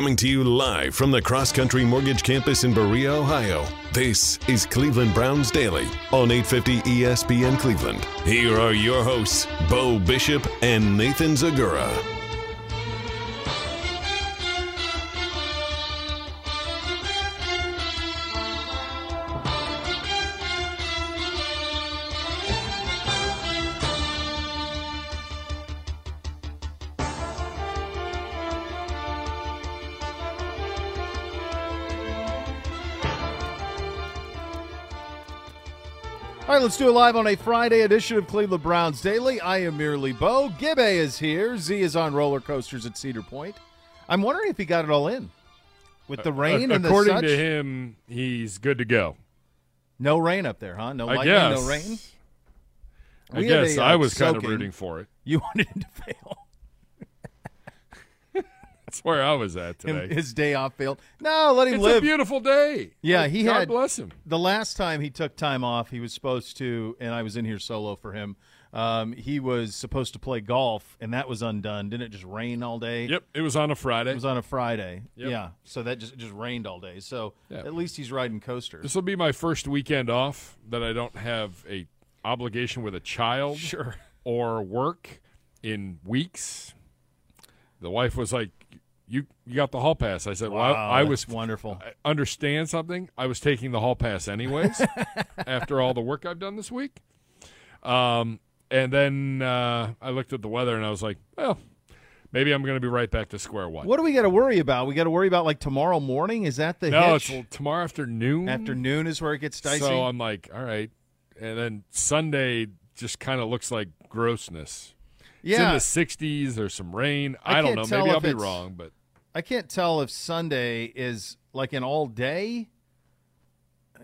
Coming to you live from the Cross Country Mortgage Campus in Berea, Ohio. This is Cleveland Browns Daily on 850 ESPN Cleveland. Here are your hosts, Bo Bishop and Nathan Zegura. Right, let's do it live on a Friday edition of Cleveland Browns Daily. I am merely Bo. Gibbe is here. Z is on roller coasters at Cedar Point. I'm wondering if he got it all in with the rain Uh, and the according such. to him, he's good to go. No rain up there, huh? No I lightning, guess. no rain. I We had guess a, uh, I was kind of rooting for it. You wanted him to fail. That's where I was at Him- today. His day off failed. No, let him It's live. a beautiful day. Yeah, he God had- bless him. the last time he took time off, he was supposed to, and I was in here solo for him. Um, he was supposed to play golf, and that was undone. Didn't it just rain all day? Yep, it was on a Friday. It was on a Friday. Yep. Yeah. So that just just rained all day. So Yeah. at least he's riding coasters. This will be my first weekend off that I don't have a obligation with a child Sure. or work in weeks. The wife was like, "You you got the hall pass?" I said, "Well, I- Wow, I was wonderful. I understand something. I was taking the hall pass anyways after all the work I've done this week. Um, and then uh, I looked at the weather and I was like, well, maybe I'm going to be right back to square one. What do we got to worry about? We got to worry about like tomorrow morning. Is that the No, hitch? it's tomorrow afternoon. Afternoon is where it gets dicey. So I'm like, all right. And then Sunday just kind of looks like grossness. yeah, It's in the 60s. There's some rain. I I, don't know. Maybe I'll be wrong, but I can't tell if Sunday is like an all day.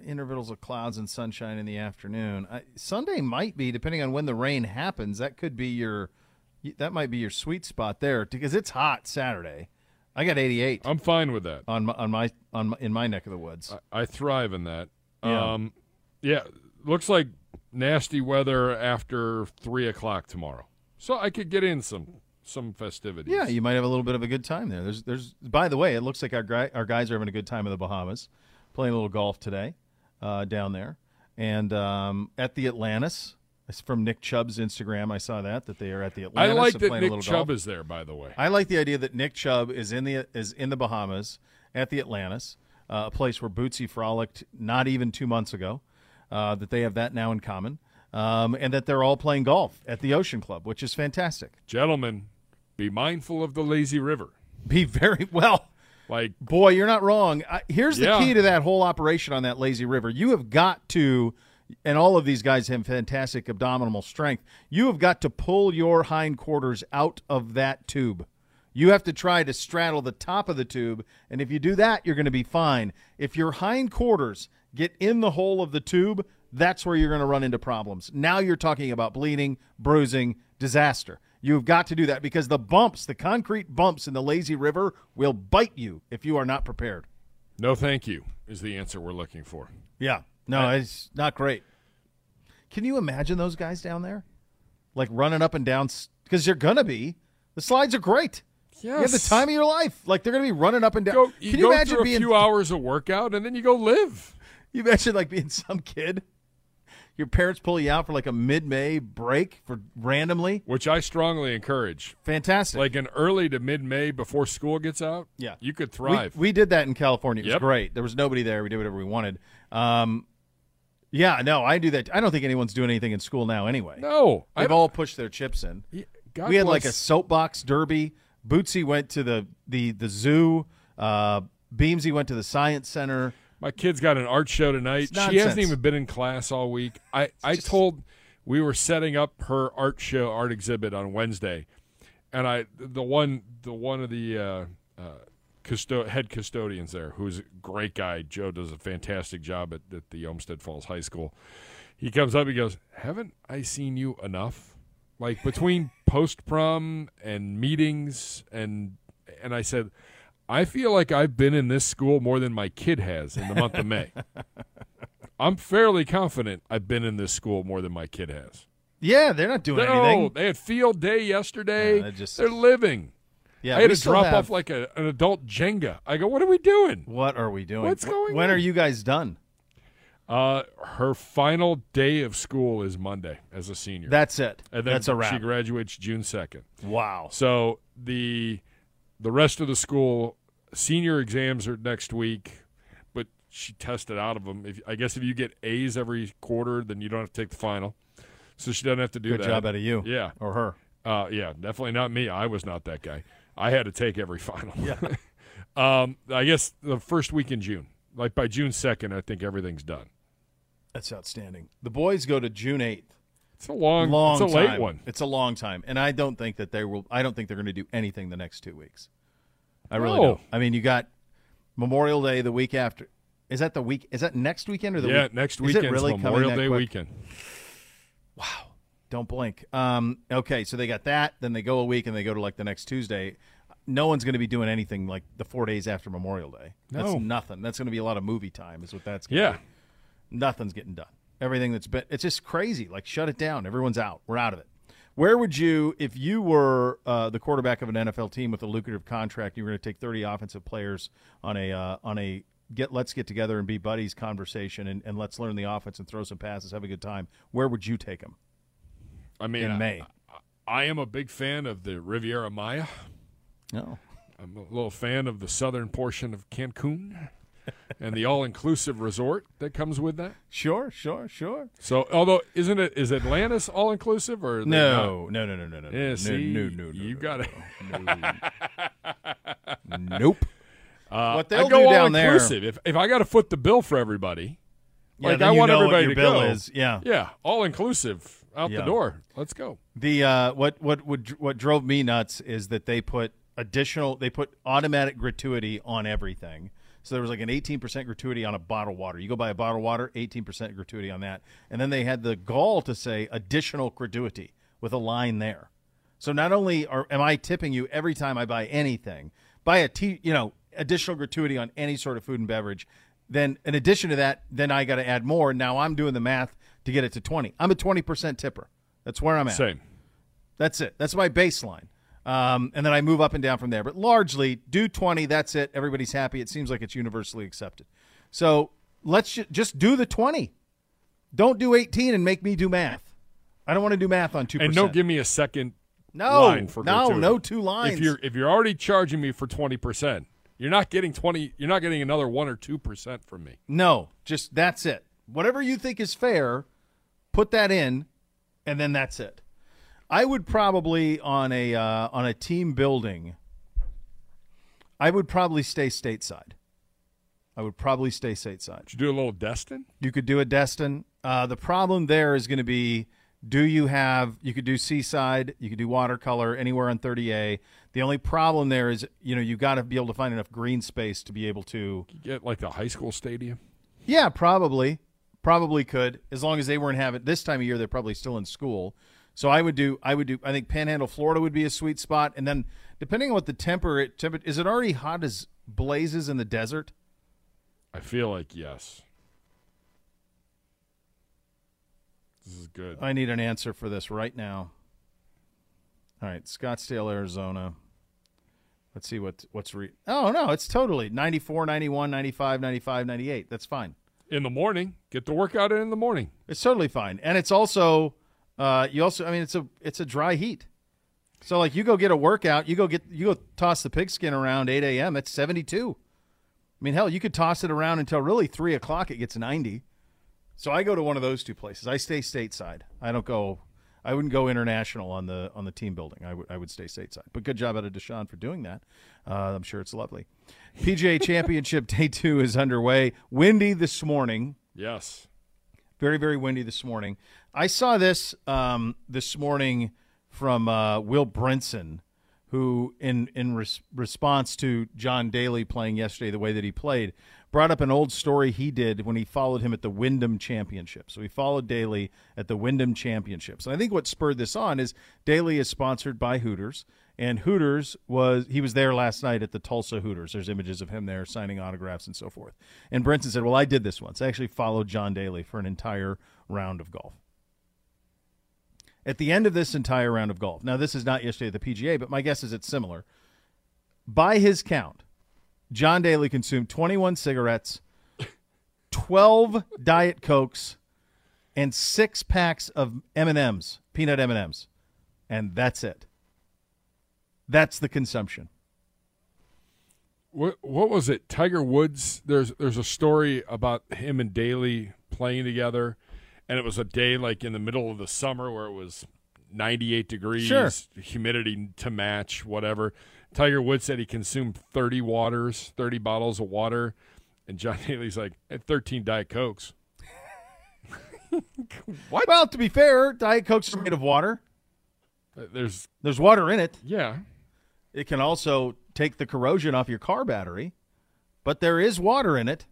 Intervals of clouds and sunshine in the afternoon. I, Sunday might be, depending on when the rain happens. That could be your, that might be your sweet spot there because it's hot Saturday. I got 88 I'm fine with that. on my, on my on my, in my neck of the woods. I, I thrive in that. Yeah. Um, yeah, looks like nasty weather after three o'clock tomorrow, so I could get in some some festivities. Yeah, you might have a little bit of a good time there. There's, there's. By the way, it looks like our gui- our guys are having a good time in the Bahamas, playing a little golf today, uh, down there, and um, at the Atlantis. It's from Nick Chubb's Instagram. I saw that that they are at the Atlantis. I like that Nick Chubb golf. is there. By the way, I like the idea that Nick Chubb is in the is in the Bahamas at the Atlantis, uh, a place where Bootsy frolicked not even two months ago. Uh, that they have that now in common, um, and that they're all playing golf at the Ocean Club, which is fantastic. gentlemen, be mindful of the lazy river. Be very well. Like Boy, you're not wrong. I, here's the Yeah. key to that whole operation on that lazy river. You have got to, and all of these guys have fantastic abdominal strength. You have got to pull your hindquarters out of that tube. You have to try to straddle the top of the tube, and if you do that, you're going to be fine. If your hindquarters get in the hole of the tube, that's where you're going to run into problems. Now you're talking about bleeding, bruising, disaster. You've got to do that because the bumps, the concrete bumps in the lazy river, will bite you if you are not prepared. no, thank you is the answer we're looking for. Yeah. No, it's not great. Can you imagine those guys down there? Like running up and down because they're going to be. The slides are great. You have the time of your life. Like they're going to be running up and down. Go, you Can you go imagine through being a few hours of workout and then you go live. You imagine like being some kid. Your parents pull you out for like a mid-May break for randomly. which I strongly encourage. Fantastic. Like an early to mid May before school gets out, Yeah. you could we, thrive. we did that in California. It was Yep. great. There was nobody there. We did whatever we wanted. Um, yeah, no, I do that. I don't think anyone's doing anything in school now anyway. no, They've all pushed their chips in. God we had like a soapbox derby. Bootsy went to the the the zoo. Uh, Beamsy went to the science center. My kid's got an art show tonight. She hasn't even been in class all week. I, I told we were setting up her art show, art exhibit on Wednesday, and I the one the one of the uh, uh, custo- head custodians there, who's a great guy. Joe does a fantastic job at, at the Olmsted Falls High School. He comes up, he goes, "Haven't I seen you enough? Like between post prom and meetings and and I said." I feel like I've been in this school more than my kid has in the month of May. I'm fairly confident I've been in this school more than my kid has. Yeah, they're not doing No, anything. they had field day yesterday. Yeah, that just- They're living. Yeah, I had to drop have- off like a, an adult Jenga. I go, what are we doing? What are we doing? What's Wh- going When on? are you guys done? Uh, her final day of school is Monday as a senior. That's it. and then That's a wrap. She graduates June second. wow. So the the rest of the school senior exams are next week, but she tested out of them. If I guess if you get A's every quarter, then you don't have to take the final. So she doesn't have to do Good that. job out of you. Yeah. Or her. Uh, yeah, definitely not me. I was not that guy. I had to take every final. Yeah. um, I guess the first week in June, like by June second, I think everything's done. That's outstanding. The boys go to June eighth. It's a long, long it's a late time. one. It's a long time, and I don't think that they will. I don't think they're going to do anything the next two weeks. I really No. don't. I mean, you got Memorial Day the week after. Is that the week? Is that next weekend or the yeah, week? next is weekend it really Memorial Day quick? weekend. Wow! Don't blink. Um, okay, so they got that. Then they go a week, and they go to like the next Tuesday. No one's going to be doing anything like the four days after Memorial Day. That's No. nothing. That's going to be a lot of movie time. Is what that's. Yeah, be. nothing's getting done. Everything that's been it's just crazy. Like shut it down. Everyone's out. We're out of it. Where would you, if you were uh, the quarterback of an NFL team with a lucrative contract, you were going to take thirty offensive players on a uh, on a get let's get together and be buddies conversation and, and let's learn the offense and throw some passes, have a good time. Where would you take them I mean, in I- May? I am a big fan of the Riviera Maya. No. I'm a little fan of the southern portion of Cancun and the all-inclusive resort that comes with that. Sure, sure, sure. So, although isn't it is Atlantis all-inclusive or are they not? No, no, no, no, no, no. Yeah, no, see, no, no, no, you no, got it. no. Nope. Uh, What they'll I go do down there-. If if I got to foot the bill for everybody, Yeah, like I want everybody to bill go. is. Yeah. yeah, all-inclusive out Yeah. the door. Let's go. The uh, what what would what drove me nuts is that they put additional they put automatic gratuity on everything. So there was like an 18% gratuity on a bottle of water. You go buy a bottle of water, 18% gratuity on that. And then they had the gall to say additional gratuity with a line there. So not only are am I tipping you every time I buy anything, buy a t you know additional gratuity on any sort of food and beverage, then in addition to that, then I got to add more. Now I'm doing the math to get it to 20. I'm a 20% tipper. That's where I'm at. Same. That's it. That's my baseline. Um, and then I move up and down from there. But largely, do 20. That's it. Everybody's happy. It seems like it's universally accepted. So let's ju- just do the 20. Don't do 18 and make me do math. I don't want to do math on 2%. And don't give me a second no, line for no, gratuity. no two lines. If you're if you're already charging me for twenty percent, you're not getting twenty. You're not getting another one or two percent from me. no, just that's it. Whatever you think is fair, put that in, and then that's it. I would probably on a uh, on a team building. I would probably stay stateside. I would probably stay stateside. Should you do a little Destin? You could do a Destin. Uh, the problem there is going to be do you have, you could do Seaside, you could do watercolor anywhere on 30A. The only problem there is, you know, you got to be able to find enough green space to be able to. Get like the high school stadium. Yeah, probably. Probably could. As long as they weren't having this time of year, they're probably still in school. So I would do, I would do, I think Panhandle, Florida would be a sweet spot. And then depending on what the temper, temper is it already hot as blazes in the desert? I feel like yes. This is good. I need an answer for this right now. All right, Scottsdale, Arizona. Let's see what what's re Oh no, it's totally 94, 91, 95, 95, 98. That's fine. In the morning, get the workout in in the morning. It's totally fine. And it's also uh you also I mean it's a it's a dry heat. So like you go get a workout, you go get you go toss the pigskin around 8 a.m. It's 72. I mean hell, you could toss it around until really three o'clock. It gets 90. So I go to one of those two places. I stay stateside. I don't go. I wouldn't go international on the on the team building. I would I would stay stateside. But good job out of Deshaun for doing that. Uh, I'm sure it's lovely. PGA Championship Day Two is underway. Windy this morning. Yes. Very very windy this morning. I saw this um, this morning from uh, Will Brinson, who in in res- response to John Daly playing yesterday the way that he played, brought up an old story he did when he followed him at the Wyndham Championship. So he followed Daly at the Wyndham Championships. And I think what spurred this on is Daly is sponsored by Hooters, and Hooters was he was there last night at the Tulsa Hooters. There's images of him there signing autographs and so forth. And Brinson said, "Well, I did this once. I actually followed John Daly for an entire round of golf." At the end of this entire round of golf, now this is not yesterday at the PGA, but my guess is it's similar. by his count, John Daly consumed 21 cigarettes, 12 Diet Cokes, and six packs of M&Ms, peanut M&Ms, and that's it. That's the consumption. What what was it? Tiger Woods. There's there's a story about him and Daly playing together, and it was a day like in the middle of the summer where it was 98 degrees, Sure. humidity to match, whatever. Tiger Woods said he consumed 30 waters, 30 bottles of water, and John Daly's like, "I 13 Diet Cokes. what? Well, to be fair, Diet Coke's are made of water. Uh, there's There's water in it. yeah. It can also take the corrosion off your car battery, but there is water in it.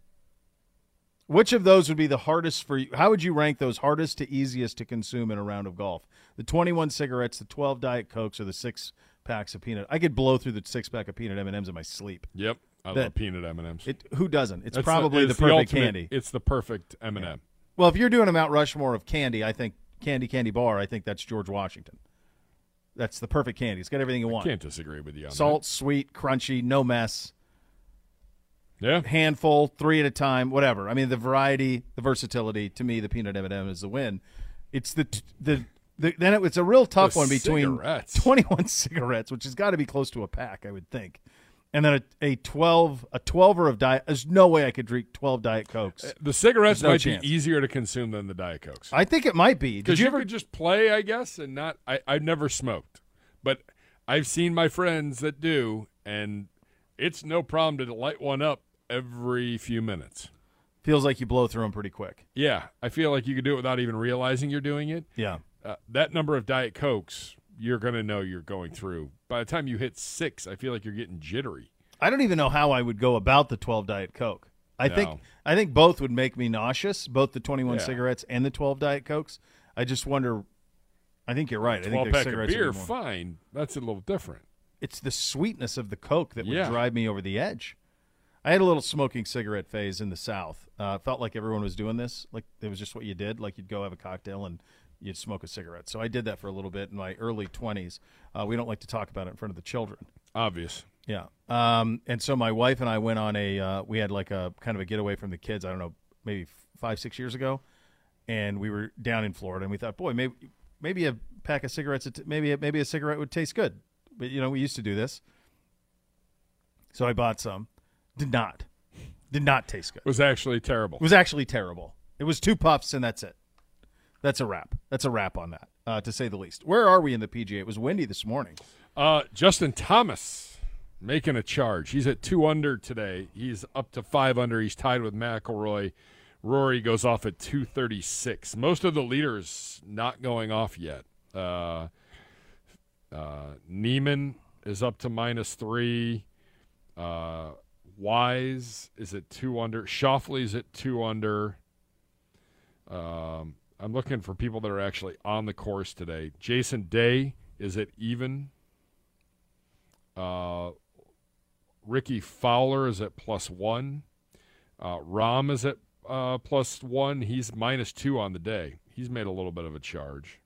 Which of those would be the hardest for you? How would you rank those hardest to easiest to consume in a round of golf? The 21 cigarettes, the 12 Diet Cokes, or the six packs of peanut? I could blow through the six pack of peanut M&Ms in my sleep. Yep. I That- love peanut M&Ms. It, who doesn't? It's That's probably the, it's perfect ultimate- candy. It's the perfect M&M. Well, if you're doing a Mount Rushmore of candy, I think candy, candy bar. I think that's George Washington. That's the perfect candy. It's got everything you want. Can't disagree with you on Salt, sweet, crunchy, no mess. Yeah. handful, three at a time, whatever. I mean, the variety, the versatility. To me, the peanut M&M is the win. It's the the, the then it, it's a real tough The one between cigarettes. 21 cigarettes, which has got to be close to a pack, I would think, and then a, a 12 a 12er of diet. There's no way I could drink 12 diet cokes. The cigarettes no might chance. be easier to consume than the Diet Cokes. I think it might be. Because you you, ever? could just play, I guess, and not. I, I've never smoked, but I've seen my friends that do, and it's no problem to light one up every few minutes. Feels like you blow through them pretty quick. Yeah, I feel like you could do it without even realizing you're doing it. Yeah. Uh, that number of Diet Cokes, you're going to know you're going through. By the time you hit six, I feel like you're getting jittery. I don't even know how I would go about the 12 Diet Coke. I think I think both would make me nauseous, both the 21 Yeah. cigarettes and the 12 Diet Cokes. I just wonder. I think you're right. I think 12 the pack of cigarettes would beer, fine. That's a little different. It's the sweetness of the Coke that would Yeah. drive me over the edge. I had a little smoking cigarette phase in the South. Uh, felt like everyone was doing this. Like it was just what you did. Like you'd go have a cocktail and you'd smoke a cigarette. So I did that for a little bit in my early 20s. Uh, we don't like to talk about it in front of the children. Obvious. Yeah. Um, and so my wife and I went on a, uh, we had like a kind of a getaway from the kids, I don't know, maybe five, six years ago. And we were down in Florida and we thought, boy, maybe, maybe a pack of cigarettes, maybe, maybe a cigarette would taste good. But, you know, we used to do this. So I bought some. Did not. Did not taste good. It was actually terrible. It was actually terrible. It was two puffs and that's it. That's a wrap. That's a wrap on that, uh, to say the least. Where are we in the PGA? It was windy this morning. Uh, Justin Thomas making a charge. He's at two under today. He's up to five under. He's tied with McIlroy. Rory goes off at two thirty six. Most of the leaders not going off yet. Uh, uh, Niemann is up to minus three. Uh, Wise is at two under. Schauffele's at two under. Um, I'm looking for people that are actually on the course today. Jason Day is at even. Uh, Rickie Fowler is at plus one. Uh, Rahm is at uh, plus one. He's minus two on the day. He's made a little bit of a charge.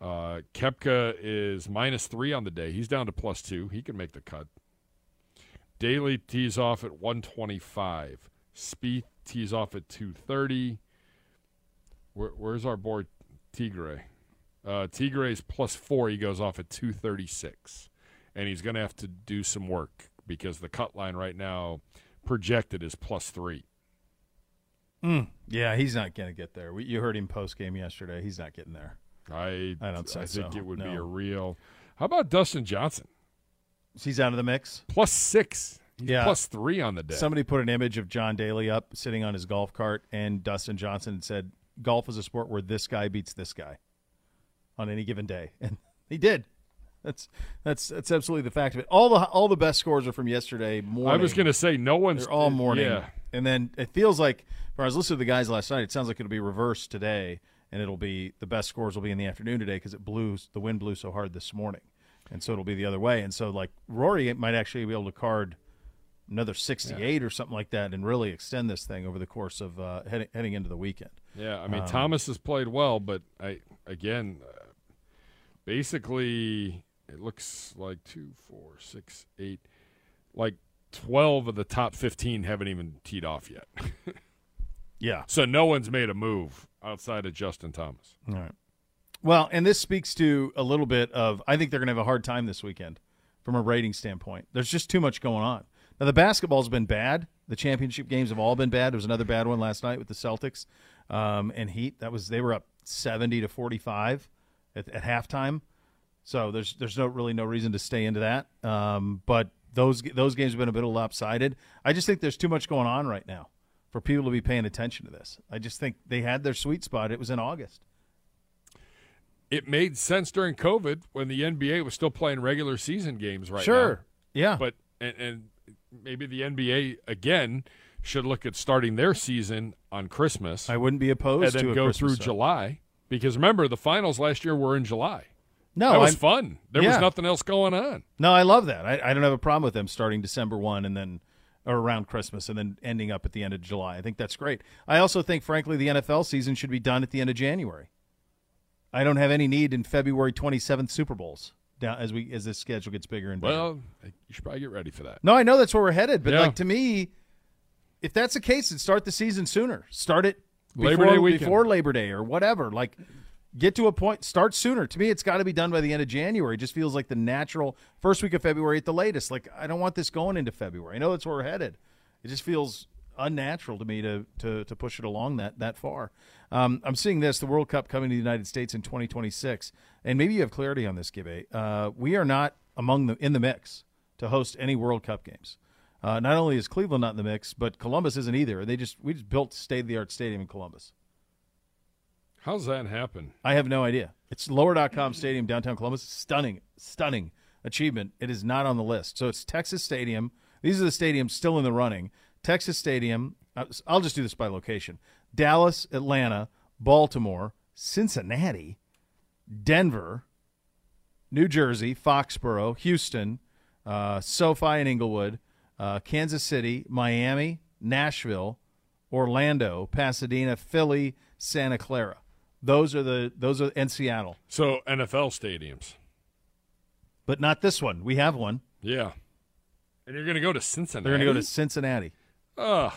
Uh, Koepka is minus three on the day. He's down to plus two. He can make the cut. Daly tees off at 125. Spieth tees off at 230. Where, where's our board? Tigre. Uh, Tigre's plus four. He goes off at 236. And he's going to have to do some work because the cut line right now projected is plus three. Yeah, he's not going to get there. We, you heard him post game yesterday. He's not getting there. I, I don't I think so, it would be a real. How about Dustin Johnson? He's out of the mix. Plus six. He's Yeah. plus three on the day. Somebody put an image of John Daly up sitting on his golf cart and Dustin Johnson said, "Golf is a sport where this guy beats this guy on any given day," and he did. That's that's that's absolutely the fact of it. All the all the best scores are from yesterday morning. I was going to say no one's. They're all morning. Yeah. And then it feels like, when I was listening to the guys last night, it sounds like it'll be reversed today, and it'll be the best scores will be in the afternoon today because it blew the wind blew so hard this morning, and so it'll be the other way. And so like Rory might actually be able to card another 68 or something like that, and really extend this thing over the course of uh, heading heading into the weekend. Yeah, I Um, mean Thomas has played well, but I again, uh, basically it looks like two, four, six, eight, like twelve of the top fifteen haven't even teed off yet. Yeah. so no one's made a move outside of Justin Thomas. All right. Well, and this speaks to a little bit of I think they're going to have a hard time this weekend from a rating standpoint. There's just too much going on. Now the basketball's been bad. The championship games have all been bad. There was another bad one last night with the Celtics um, and Heat. That was they were up 70 to 45 at, at halftime. So there's there's no really no reason to stay into that. Um, but those those games have been a bit lopsided. I just think there's too much going on right now for people to be paying attention to this. I just think they had their sweet spot. It was in August. It made sense during COVID when the NBA was still playing regular season games right sure. now. Yeah. But and, and maybe the NBA again should look at starting their season on Christmas I wouldn't be opposed and to then go Christmas through. July because remember the finals last year were in July. No, that was I'm- fun. There yeah. was nothing else going on. no, I love that. I, I don't have a problem with them starting December one and then or around Christmas and then ending up at the end of July. I think that's great. I also think, frankly, the NFL season should be done at the end of January. I don't have any need in February twenty seventh Super Bowls down as we as this schedule gets bigger and bigger. Well, you should probably get ready for that. No, I know that's where we're headed, but Yeah. like to me, if that's the case, then start the season sooner. Start it before, Labor Day weekend. before Labor Day or whatever. Like get to a point, start sooner. To me, it's got to be done by the end of January. It just feels like the natural first week of February at the latest. Like I don't want this going into February. I know that's where we're headed. It just feels unnatural to me to to, to push it along that that far. Um, I'm seeing this the World Cup coming to the United States in 2026, and maybe you have clarity on this, Gibbe. Uh, we are not among the in the mix to host any World Cup games. Uh, not only is Cleveland not in the mix, but Columbus isn't either. They just we just built state of the art stadium in Columbus. How's that happen? I have no idea. It's lower.com stadium downtown Columbus. Stunning, stunning achievement. It is not on the list. So it's Texas Stadium. These are the stadiums still in the running. Texas Stadium. uh, I'll just do this by location. Dallas, Atlanta, Baltimore, Cincinnati, Denver, New Jersey, Foxborough, Houston, uh, SoFi and Inglewood, uh, Kansas City, Miami, Nashville, Orlando, Pasadena, Philly, Santa Clara. Those are the those are and Seattle, So NFL stadiums. but not this one. We have one. Yeah. And you're going to go to Cincinnati. They're going to go to Cincinnati. Ugh.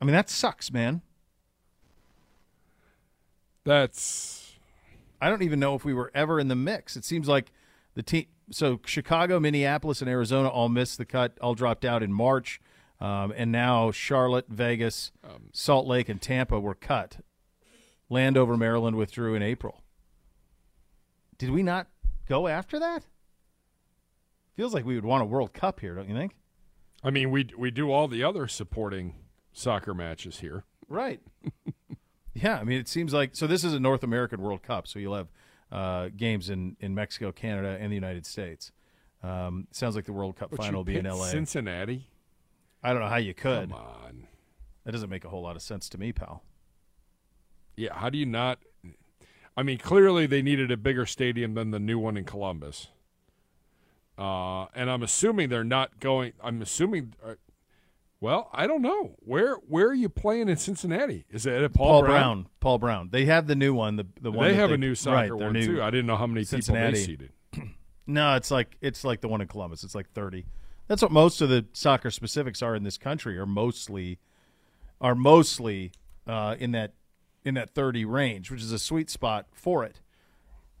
I mean, that sucks, man. That's I don't even know if we were ever in the mix. It seems like the team. So Chicago, Minneapolis, and Arizona all missed the cut. All dropped out in March, um, and now Charlotte, Vegas, Salt Lake, and Tampa were cut. Landover, Maryland withdrew in April. Did we not go after that? Feels like we would want a World Cup here, don't you think? I mean, we we do all the other supporting soccer matches here. Right. yeah, I mean, it seems like so. This is a North American World Cup, so you'll have uh, games in in Mexico, Canada, and the United States. Um, sounds like the World Cup But final will be in L.A. Cincinnati. I don't know how you could. Come on. That doesn't make a whole lot of sense to me, pal. Yeah, how do you not? I mean, clearly they needed a bigger stadium than the new one in Columbus. Uh, and I'm assuming they're not going. I'm assuming. Uh, well, I don't know where where are you playing in Cincinnati? Is it at Paul, Paul Brown? Paul Brown. They have the new one. The the one They have a new soccer right, one new- too. I didn't know how many Cincinnati. people they seated. No, it's like it's like the one in Columbus. It's like thirty. That's what most of the soccer specifics are in this country. Are mostly are mostly uh, in that in that thirty range, which is a sweet spot for it.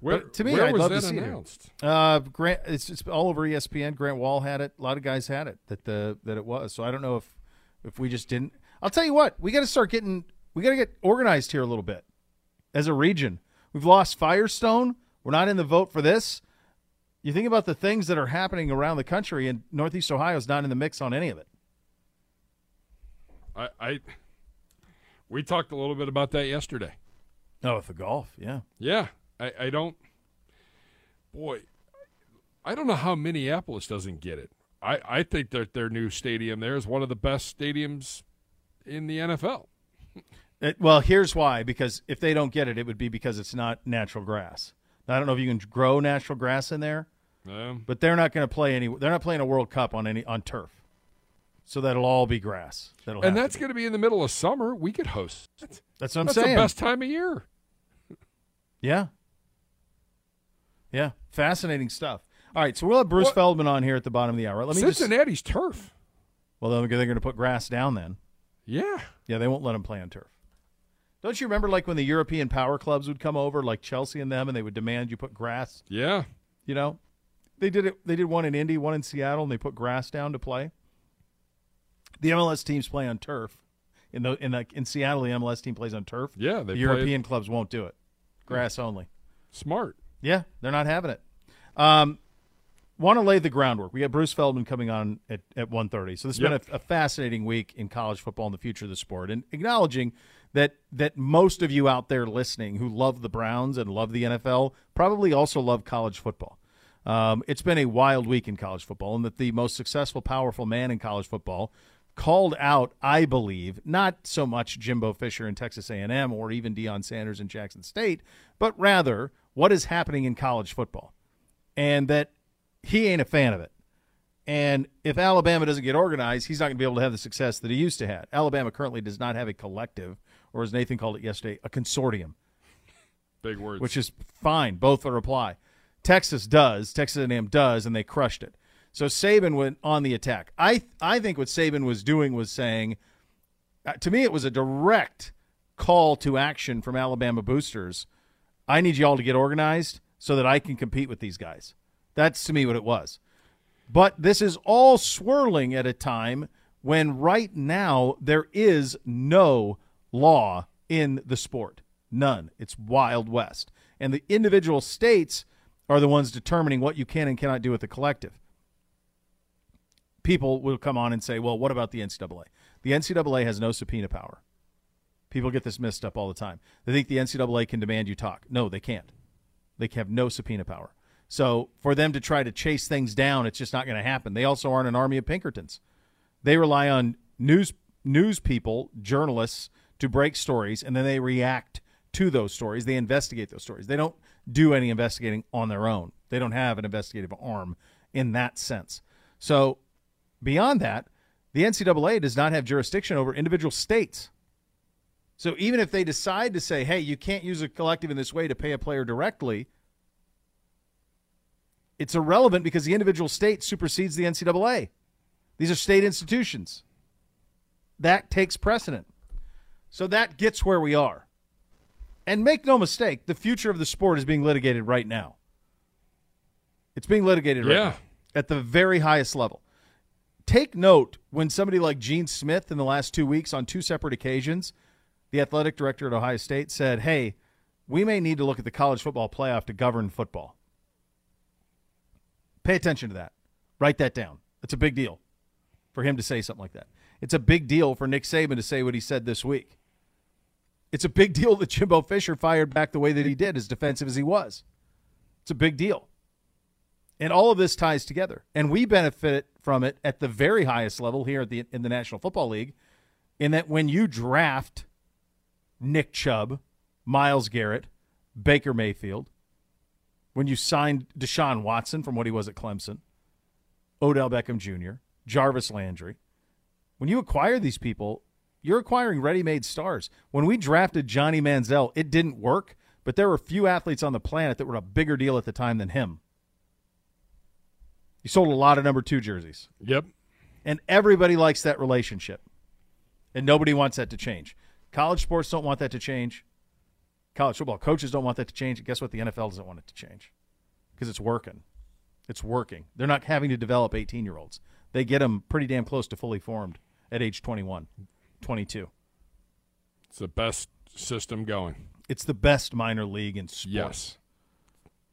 Where, But to me, I'd was love to see it. announced? Uh, Grant, it's, it's all over ESPN. Grant Wahl had it. A lot of guys had it that the that it was. So I don't know if if we just didn't. I'll tell you what, we got to start getting. We got to get organized here a little bit as a region. We've lost Firestone. We're not in the vote for this. You think about the things that are happening around the country, and Northeast Ohio is not in the mix on any of it. I, I we talked a little bit about that yesterday. Oh, with the golf, yeah. Yeah, I, I don't. Boy, I don't know how Minneapolis doesn't get it. I, I think that their new stadium there is one of the best stadiums in the NFL. It, well, here's why. Because if they don't get it, it would be because it's not natural grass. Now, I don't know if you can grow natural grass in there. But they're not going to play any. They're not playing a World Cup on any on turf, so that'll all be grass. That'll and that's going to be in the middle of summer. We could host. That's, that's what I'm that's saying. the best time of year. Yeah. Yeah, fascinating stuff. All right, so we'll have Bruce What- Feldman on here at the bottom of the hour. Let me just. Cincinnati's turf. Well, they're going to put grass down then. Yeah. Yeah, they won't let them play on turf. Don't you remember, like when the European power clubs would come over, like Chelsea and them, and they would demand you put grass? Yeah. You know, they did it. They did one in Indy, one in Seattle, and they put grass down to play. The MLS teams play on turf. In the in the, in Seattle, the MLS team plays on turf. Yeah, they the European clubs won't do it. Grass only. Smart. Yeah, they're not having it. Um, want to lay the groundwork. We got Bruce Feldman coming on at, at 1.30. So this has Yep. been a, a fascinating week in college football and the future of the sport. And acknowledging that that most of you out there listening who love the Browns and love the NFL probably also love college football. Um, it's been a wild week in college football, and that the most successful, powerful man in college football called out, I believe, not so much Jimbo Fisher in Texas A&M or even Deion Sanders in Jackson State, but rather what is happening in college football, and that he ain't a fan of it. And if Alabama doesn't get organized, he's not going to be able to have the success that he used to have. Alabama currently does not have a collective, or as Nathan called it yesterday, a consortium Big words. which is fine. Both are apply. Texas does. Texas A&M does, and they crushed it. So Saban went on the attack. I I think what Saban was doing was saying, uh, to me, it was a direct call to action from Alabama boosters. I need y'all to get organized so that I can compete with these guys. That's to me what it was. But this is all swirling at a time when right now there is no law in the sport. None. It's Wild West. And the individual states are the ones determining what you can and cannot do with the collective. People will come on and say, well, what about the NCAA? The NCAA has no subpoena power. People get this messed up all the time. They think the NCAA can demand you talk. No, they can't. They have no subpoena power. So for them to try to chase things down, it's just not going to happen. They also aren't an army of Pinkertons. They rely on news news people, journalists, to break stories, and then they react to those stories. They investigate those stories. They don't do any investigating on their own. They don't have an investigative arm in that sense. So beyond that, the NCAA does not have jurisdiction over individual states. So even if they decide to say, hey, you can't use a collective in this way to pay a player directly, it's irrelevant because the individual state supersedes the NCAA. These are state institutions. That takes precedent. So that gets where we are. And make no mistake, the future of the sport is being litigated right now. It's being litigated right Yeah. now at the very highest level. Take note when somebody like Gene Smith in the last two weeks on two separate occasions, the athletic director at Ohio State said, Hey, we may need to look at the college football playoff to govern football. Pay attention to that. Write that down. It's a big deal for him to say something like that. It's a big deal for Nick Saban to say what he said this week. It's a big deal that Jimbo Fisher fired back the way that he did, as defensive as he was. It's a big deal. And all of this ties together. And we benefit from it at the very highest level here at the, in the National Football League, in that when you draft Nick Chubb, Myles Garrett, Baker Mayfield, when you signed Deshaun Watson from what he was at Clemson, Odell Beckham Jr., Jarvis Landry, when you acquire these people, you're acquiring ready-made stars. When we drafted Johnny Manziel, it didn't work, but there were few athletes on the planet that were a bigger deal at the time than him. You sold a lot of number two jerseys, Yep. and everybody likes that relationship, and nobody wants that to change. College sports don't want that to change. College football coaches don't want that to change. And guess what? The NFL doesn't want it to change because it's working. It's working. They're not having to develop 18 year olds. They get them pretty damn close to fully formed at age 21, 22. It's the best system going. It's the best minor league in sports. Yes.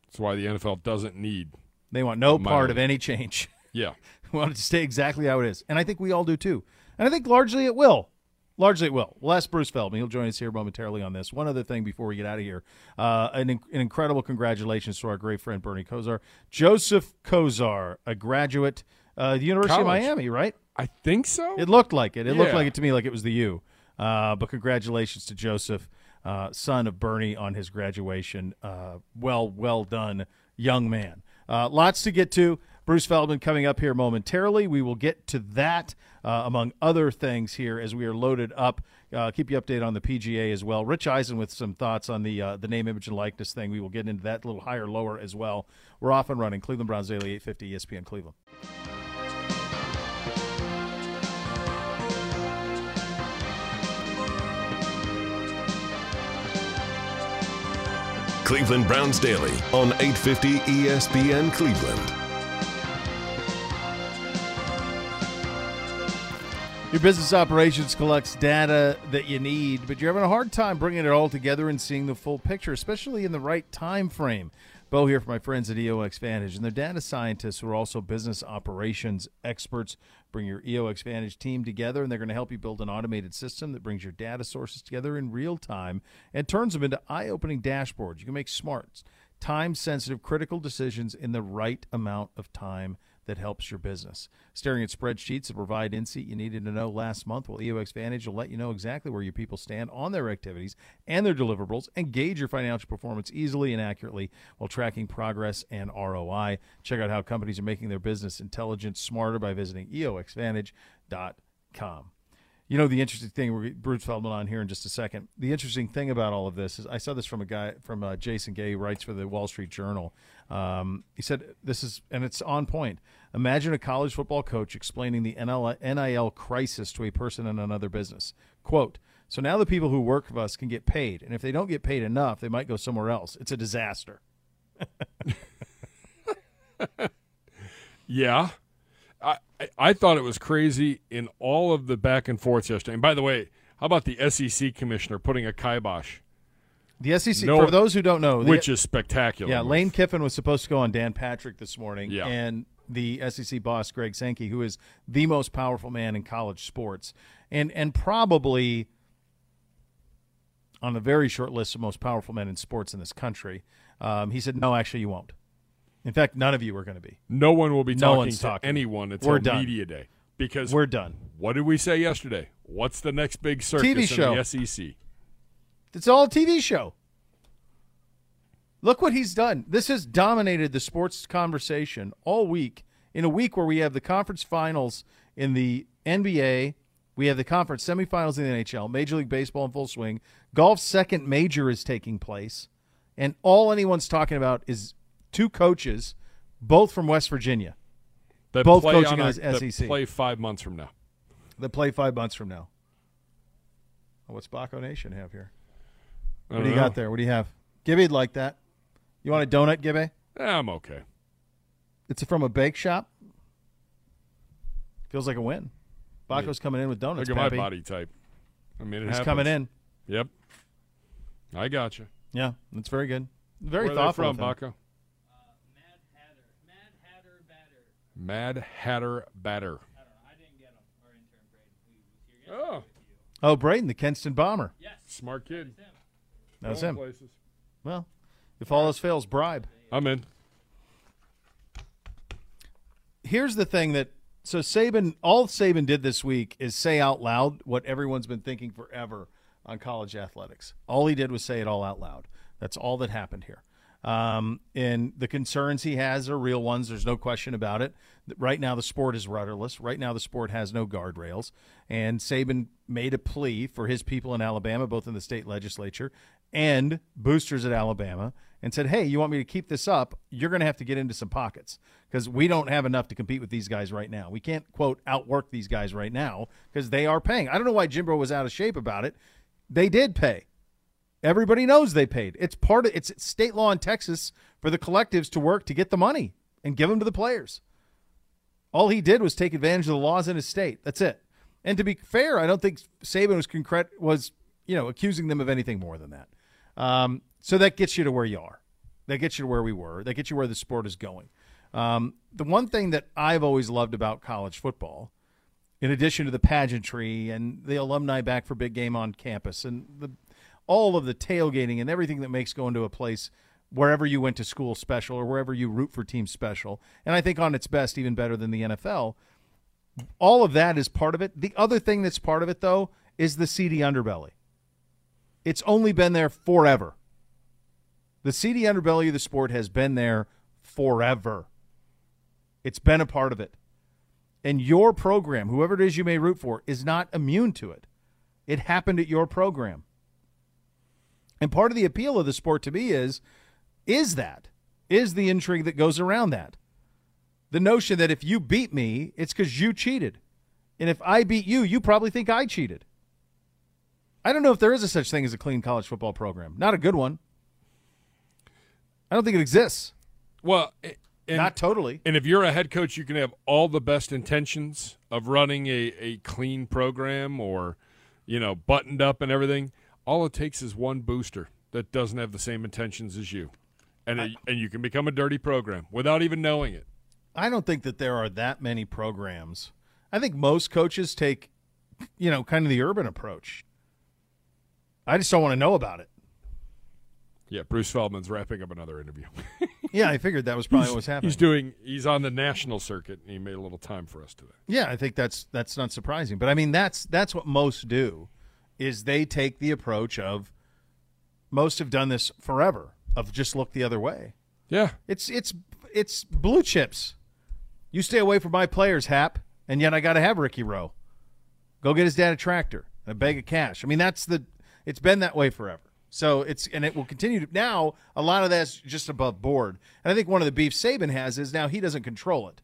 That's why the NFL doesn't need. They want no part of any change. Yeah. we want it to stay exactly how it is. And I think we all do too. And I think largely it will. Largely it will. We'll ask Bruce Feldman. He'll join us here momentarily on this. One other thing before we get out of here uh, an, an incredible congratulations to our great friend Bernie Kosar. Joseph Kosar, a graduate uh, the University College. of Miami, right? I think so. It looked like it. It looked like it to me like it was the U. Uh, but congratulations to Joseph, uh, son of Bernie, on his graduation. Uh, well, well done, young man. Uh, lots to get to. Bruce Feldman coming up here momentarily. We will get to that, uh, among other things, here as we are loaded up. Uh, keep you updated on the PGA as well. Rich Eisen with some thoughts on the uh, the name, image, and likeness thing. We will get into that little higher, lower as well. We're off and running. Cleveland Browns Daily 850 ESPN Cleveland. Cleveland Browns Daily on 850 ESPN Cleveland. Your business operations collects data that you need, but you're having a hard time bringing it all together and seeing the full picture, especially in the right time frame. Bo here for my friends at EOX Vantage, and their data scientists who are also business operations experts. Bring your EOX Vantage team together, and they're going to help you build an automated system that brings your data sources together in real time and turns them into eye-opening dashboards. You can make smart, time-sensitive, critical decisions in the right amount of time that helps your business. Staring at spreadsheets that provide insight you needed to know last month, well, EOX Vantage will let you know exactly where your people stand on their activities and their deliverables and gauge your financial performance easily and accurately while tracking progress and ROI. Check out how companies are making their business intelligent smarter by visiting EOXVantage.com. You know the interesting thing. We're Bruce Feldman on here in just a second. The interesting thing about all of this is I saw this from a guy from uh, Jason Gay, writes for the Wall Street Journal. Um, he said this is and it's on point. Imagine a college football coach explaining the NIL crisis to a person in another business. Quote. So now the people who work for us can get paid, and if they don't get paid enough, they might go somewhere else. It's a disaster. yeah. I, I thought it was crazy in all of the back and forth yesterday. And by the way, how about the SEC commissioner putting a kibosh? The SEC, no, for those who don't know, which the, is spectacular. Yeah, Lane Kiffin was supposed to go on Dan Patrick this morning, yeah. and the SEC boss Greg Sankey, who is the most powerful man in college sports, and and probably on a very short list of most powerful men in sports in this country. Um, he said, "No, actually, you won't." In fact, none of you are going to be. No one will be no talking one's to talking. anyone until We're done. media day because we're done. What did we say yesterday? What's the next big circus TV show. in the SEC? It's all a TV show. Look what he's done. This has dominated the sports conversation all week. In a week where we have the conference finals in the NBA, we have the conference semifinals in the NHL, Major League Baseball in full swing, golf's second major is taking place, and all anyone's talking about is two coaches, both from West Virginia, that both play coaching on a, the SEC. play five months from now. That play five months from now. What's Baco Nation have here? What do you know. got there? What do you have? Gibby'd like that. You want a donut, Gibby? Eh, I'm okay. It's from a bake shop. Feels like a win. Baco's coming in with donuts. Look at Pappy. my body type. I mean, it He's happens. coming in. Yep. I got you. Yeah, that's very good. Very Where thoughtful. Are they from, Baco? Mad Hatter. Mad Hatter Batter. Mad Hatter Batter. I don't know. I didn't get him. Our intern Braden. Who was here Oh. yesterday with you. Oh, Braden, the Kenston bomber. Yes. Smart kid. Him. That was him. Places. Well, if all else fails, bribe. I'm in. Here's the thing that so Saban, all Saban did this week is say out loud what everyone's been thinking forever on college athletics. All he did was say it all out loud. That's all that happened here. Um, and the concerns he has are real ones. There's no question about it. Right now, the sport is rudderless. Right now, the sport has no guardrails. And Saban made a plea for his people in Alabama, both in the state legislature and boosters at Alabama, and said, Hey, you want me to keep this up? You're going to have to get into some pockets because we don't have enough to compete with these guys right now. We can't, quote, outwork these guys right now because they are paying. I don't know why Jimbo was out of shape about it. They did pay. Everybody knows they paid. It's part of it's state law in Texas for the collectives to work to get the money and give them to the players. All he did was take advantage of the laws in his state. That's it. And to be fair, I don't think Saban was concret was you know accusing them of anything more than that. Um, so that gets you to where you are. That gets you to where we were. That gets you where the sport is going. Um, the one thing that I've always loved about college football, in addition to the pageantry and the alumni back for big game on campus and the all of the tailgating and everything that makes going to a place wherever you went to school special or wherever you root for teams special. And I think on its best, even better than the NFL. All of that is part of it. The other thing that's part of it, though, is the seedy underbelly. It's only been there forever. The seedy underbelly of the sport has been there forever. It's been a part of it. And your program, whoever it is you may root for, is not immune to it. It happened at your program. And part of the appeal of the sport to me is is that is the intrigue that goes around that. The notion that if you beat me, it's cuz you cheated. And if I beat you, you probably think I cheated. I don't know if there is a such thing as a clean college football program. Not a good one. I don't think it exists. Well, and, Not totally. and if you're a head coach, you can have all the best intentions of running a, a clean program or, you know, buttoned up and everything. All it takes is one booster that doesn't have the same intentions as you. And, it, and you can become a dirty program without even knowing it. I don't think that there are that many programs. I think most coaches take, you know, kind of the urban approach. I just don't want to know about it. Yeah, Bruce Feldman's wrapping up another interview. Yeah, I figured that was probably what was happening. He's doing. He's on the national circuit, and he made a little time for us today. Yeah, I think that's that's not surprising. But I mean, that's that's what most do, is they take the approach of. Most have done this forever of just look the other way. Yeah, It's it's it's blue chips. You stay away from my players, Hap, and yet I got to have Ricky Rowe. Go get his dad a tractor and a bag of cash. I mean, that's the. It's been that way forever. So it's and it will continue to. Now a lot of that's just above board, and I think one of the beef Saban has is now he doesn't control it.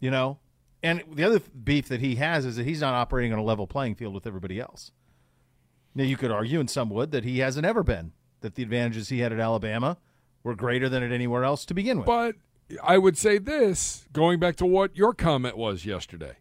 You know, and the other beef that he has is that he's not operating on a level playing field with everybody else. Now you could argue, and some would, that he hasn't ever been. That the advantages he had at Alabama were greater than at anywhere else to begin with. but I would say this, going back to what your comment was yesterday,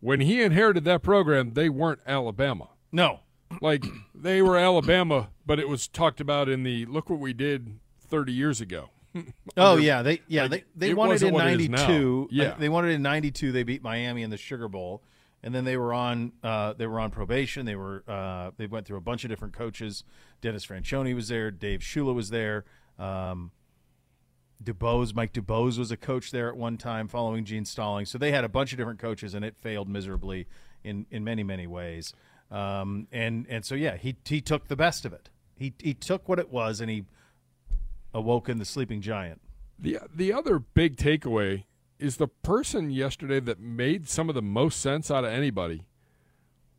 when he inherited that program, they weren't Alabama. no, Like they were Alabama, but it was talked about in the look what we did 30 years ago. Oh yeah, they yeah like, they they won it in what it is '92. Yeah. they won it in '92. They beat Miami in the Sugar Bowl, and then they were on uh, they were on probation. They were uh, they went through a bunch of different coaches. Dennis Franchione was there. Dave Shula was there. Um, Dubose, Mike Dubose was a coach there at one time, following Gene Stalling. So they had a bunch of different coaches, and it failed miserably in in many many ways. Um, and and so yeah, he he took the best of it. He he took what it was, and he awoken the sleeping giant. The the other big takeaway is the person yesterday that made some of the most sense out of anybody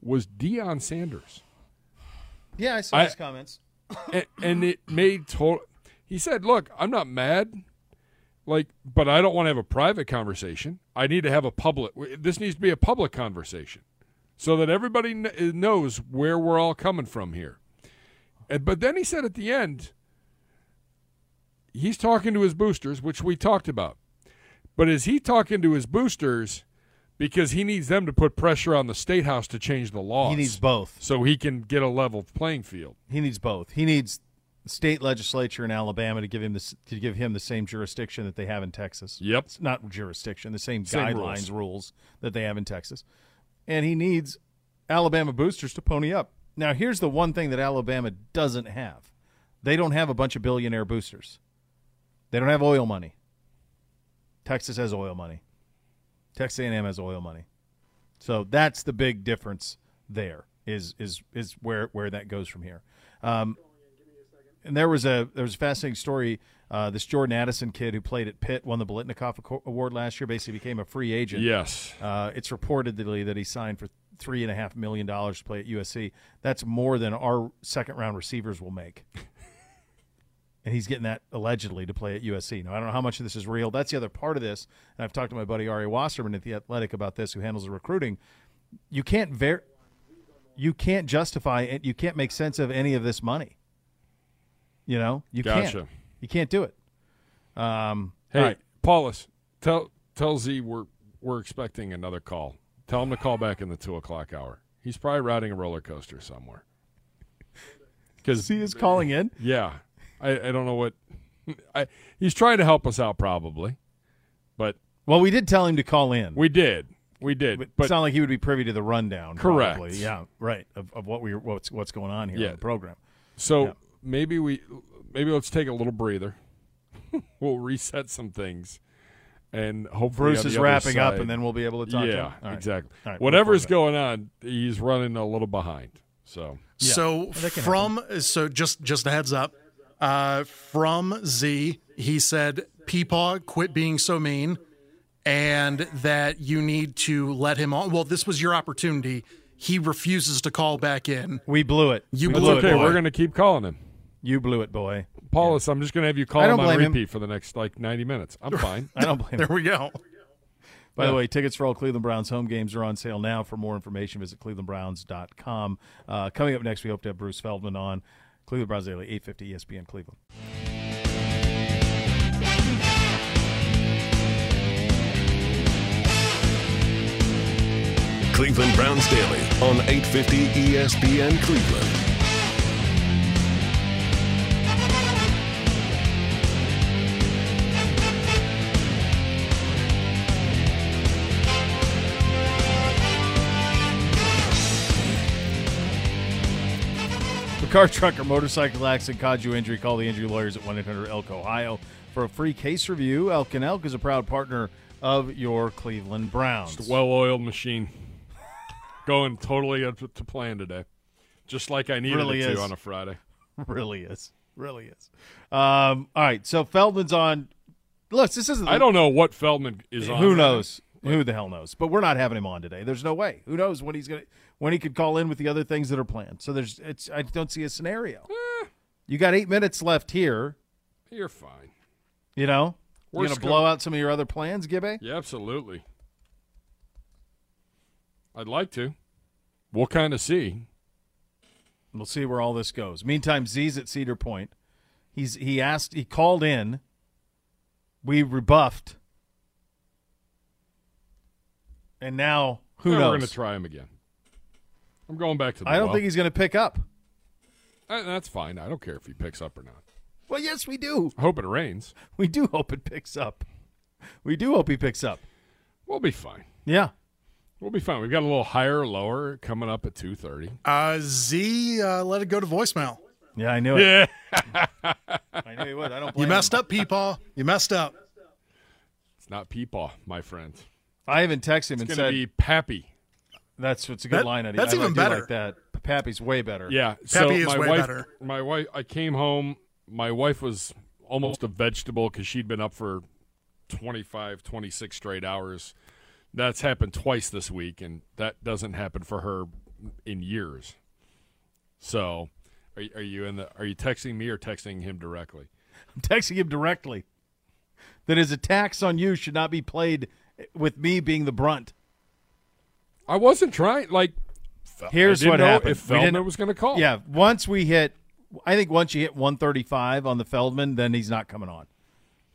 was Deion Sanders. Yeah, I saw I- his comments. and, and it made total. He said, "Look, I'm not mad, like, but I don't want to have a private conversation. I need to have a public. This needs to be a public conversation, so that everybody kn- eh, knows where we're all coming from here." And, but then he said at the end, he's talking to his boosters, which we talked about. But is he talking to his boosters because he needs them to put pressure on the state house to change the laws? He needs both. so he can get a level playing field. He needs both. He needs the state legislature in Alabama to give him this to give him the same jurisdiction that they have in Texas. Yep. It's not jurisdiction, the same, Same guidelines rules. rules. that they have in Texas. And he needs Alabama boosters to pony up. Now, here's the one thing that Alabama doesn't have. They don't have a bunch of billionaire boosters. They don't have oil money. Texas has oil money. Texas A&M has oil money. So that's the big difference there is is is where where that goes from here. Um, and there was a there was a fascinating story. Uh, this Jordan Addison kid who played at Pitt won the Biletnikoff Award last year. Basically, became a free agent. Yes. Uh, it's reportedly that he signed for three and a half million dollars to play at USC. That's more than our second round receivers will make. and he's getting that allegedly to play at USC. Now I don't know how much of this is real. That's the other part of this. And I've talked to my buddy Ari Wasserman at the Athletic about this, who handles the recruiting. You can't ver- you can't justify it. You can't make sense of any of this money. You know, you Gotcha. can't. You can't do it. Um, Hey, right. Paulus, tell tell Z we're we're expecting another call. Tell him to call back in the two o'clock hour. He's probably riding a roller coaster somewhere. Because he is calling in. yeah, I, I don't know what. I, he's trying to help us out probably, but Well, we did tell him to call in. we did, we did. But, But not like he would be privy to the rundown. Correct. probably. Yeah. Right. Of, of what we what's what's going on here Yeah. in the program. so Yeah. maybe we maybe let's take a little breather. we'll reset some things, and hopefully Bruce is other wrapping up, and then we'll be able to talk. to yeah, him. All right. exactly. All right, Whatever's going on, he's running a little behind. So Yeah. So that can from so just just a heads up, uh, from Z, he said, "Peepaw, quit being so mean," and that you need to let him on. Well, this was your opportunity. He refuses to call back in. We blew it. You We That's blew blew it, okay. boy. We're going to keep calling him. You blew it, boy. Paulus, I'm just going to have you call I him on blame him. repeat for the next like 90 minutes. I'm fine. I don't blame you. There you. we go. By the way, tickets for all Cleveland Browns home games are on sale now. For more information, visit clevelandbrowns.com. Uh, coming up next, we hope to have Bruce Feldman on. Cleveland Browns Daily, 850 ESPN Cleveland. Cleveland Browns Daily on 850 ESPN Cleveland. For car, truck, or motorcycle accident caused you injury, call the injury lawyers at 1 800 Elk, Ohio for a free case review. Elk and Elk is a proud partner of your Cleveland Browns. well-oiled machine. Going totally up to to plan today. Just like I needed Really it is. to on a Friday. really is. Really is. Um, all right, so Feldman's on. Look, this isn't. I don't know what Feldman is on. Who right knows? Who the hell knows? But we're not having him on today. There's no way. Who knows when he's gonna when he could call in with the other things that are planned. So there's it's I don't see a scenario. Eh. You got eight minutes left here. You're fine. You know, you Worst gonna blow out some of your other plans, Gibby? Yeah, absolutely. I'd like to. We'll kind of see. We'll see where all this goes. Meantime, Z's at Cedar Point. He's he asked he called in. We rebuffed. And now who Yeah, knows? We're going to try him again. I'm going back to the I don't well. think he's going to pick up. Uh, that's fine. I don't care if he picks up or not. Well, yes, we do. I hope it rains. We do hope it picks up. We do hope he picks up. We'll be fine. Yeah. We'll be fine. We've got a little higher, lower coming up at 2:30. Uh, Z, uh, let it go to voicemail. Yeah, I knew it. Yeah, I knew he would. I don't You messed him. up, Peepaw. You messed up. it's not Peepaw, my friend. I even texted him It's and going said, to be Pappy. "That's what's a good That- line." Eddie. that's I, even I do better. Like that. Pappy's way better. Yeah, so Pappy is my way wife, better. My wife, I came home. My wife was almost a vegetable because she'd been up for 25, 26 straight hours. That's happened twice this week, and that doesn't happen for her in years. So, are, are you in the? Are you texting me or texting him directly? I'm texting him directly that his attacks on you should not be played with me being the brunt. I wasn't trying. Like, Here's I didn't what know happened. If We Feldman didn't- was going to call, Yeah, once we hit, I think once you hit 135 on the Feldman, then he's not coming on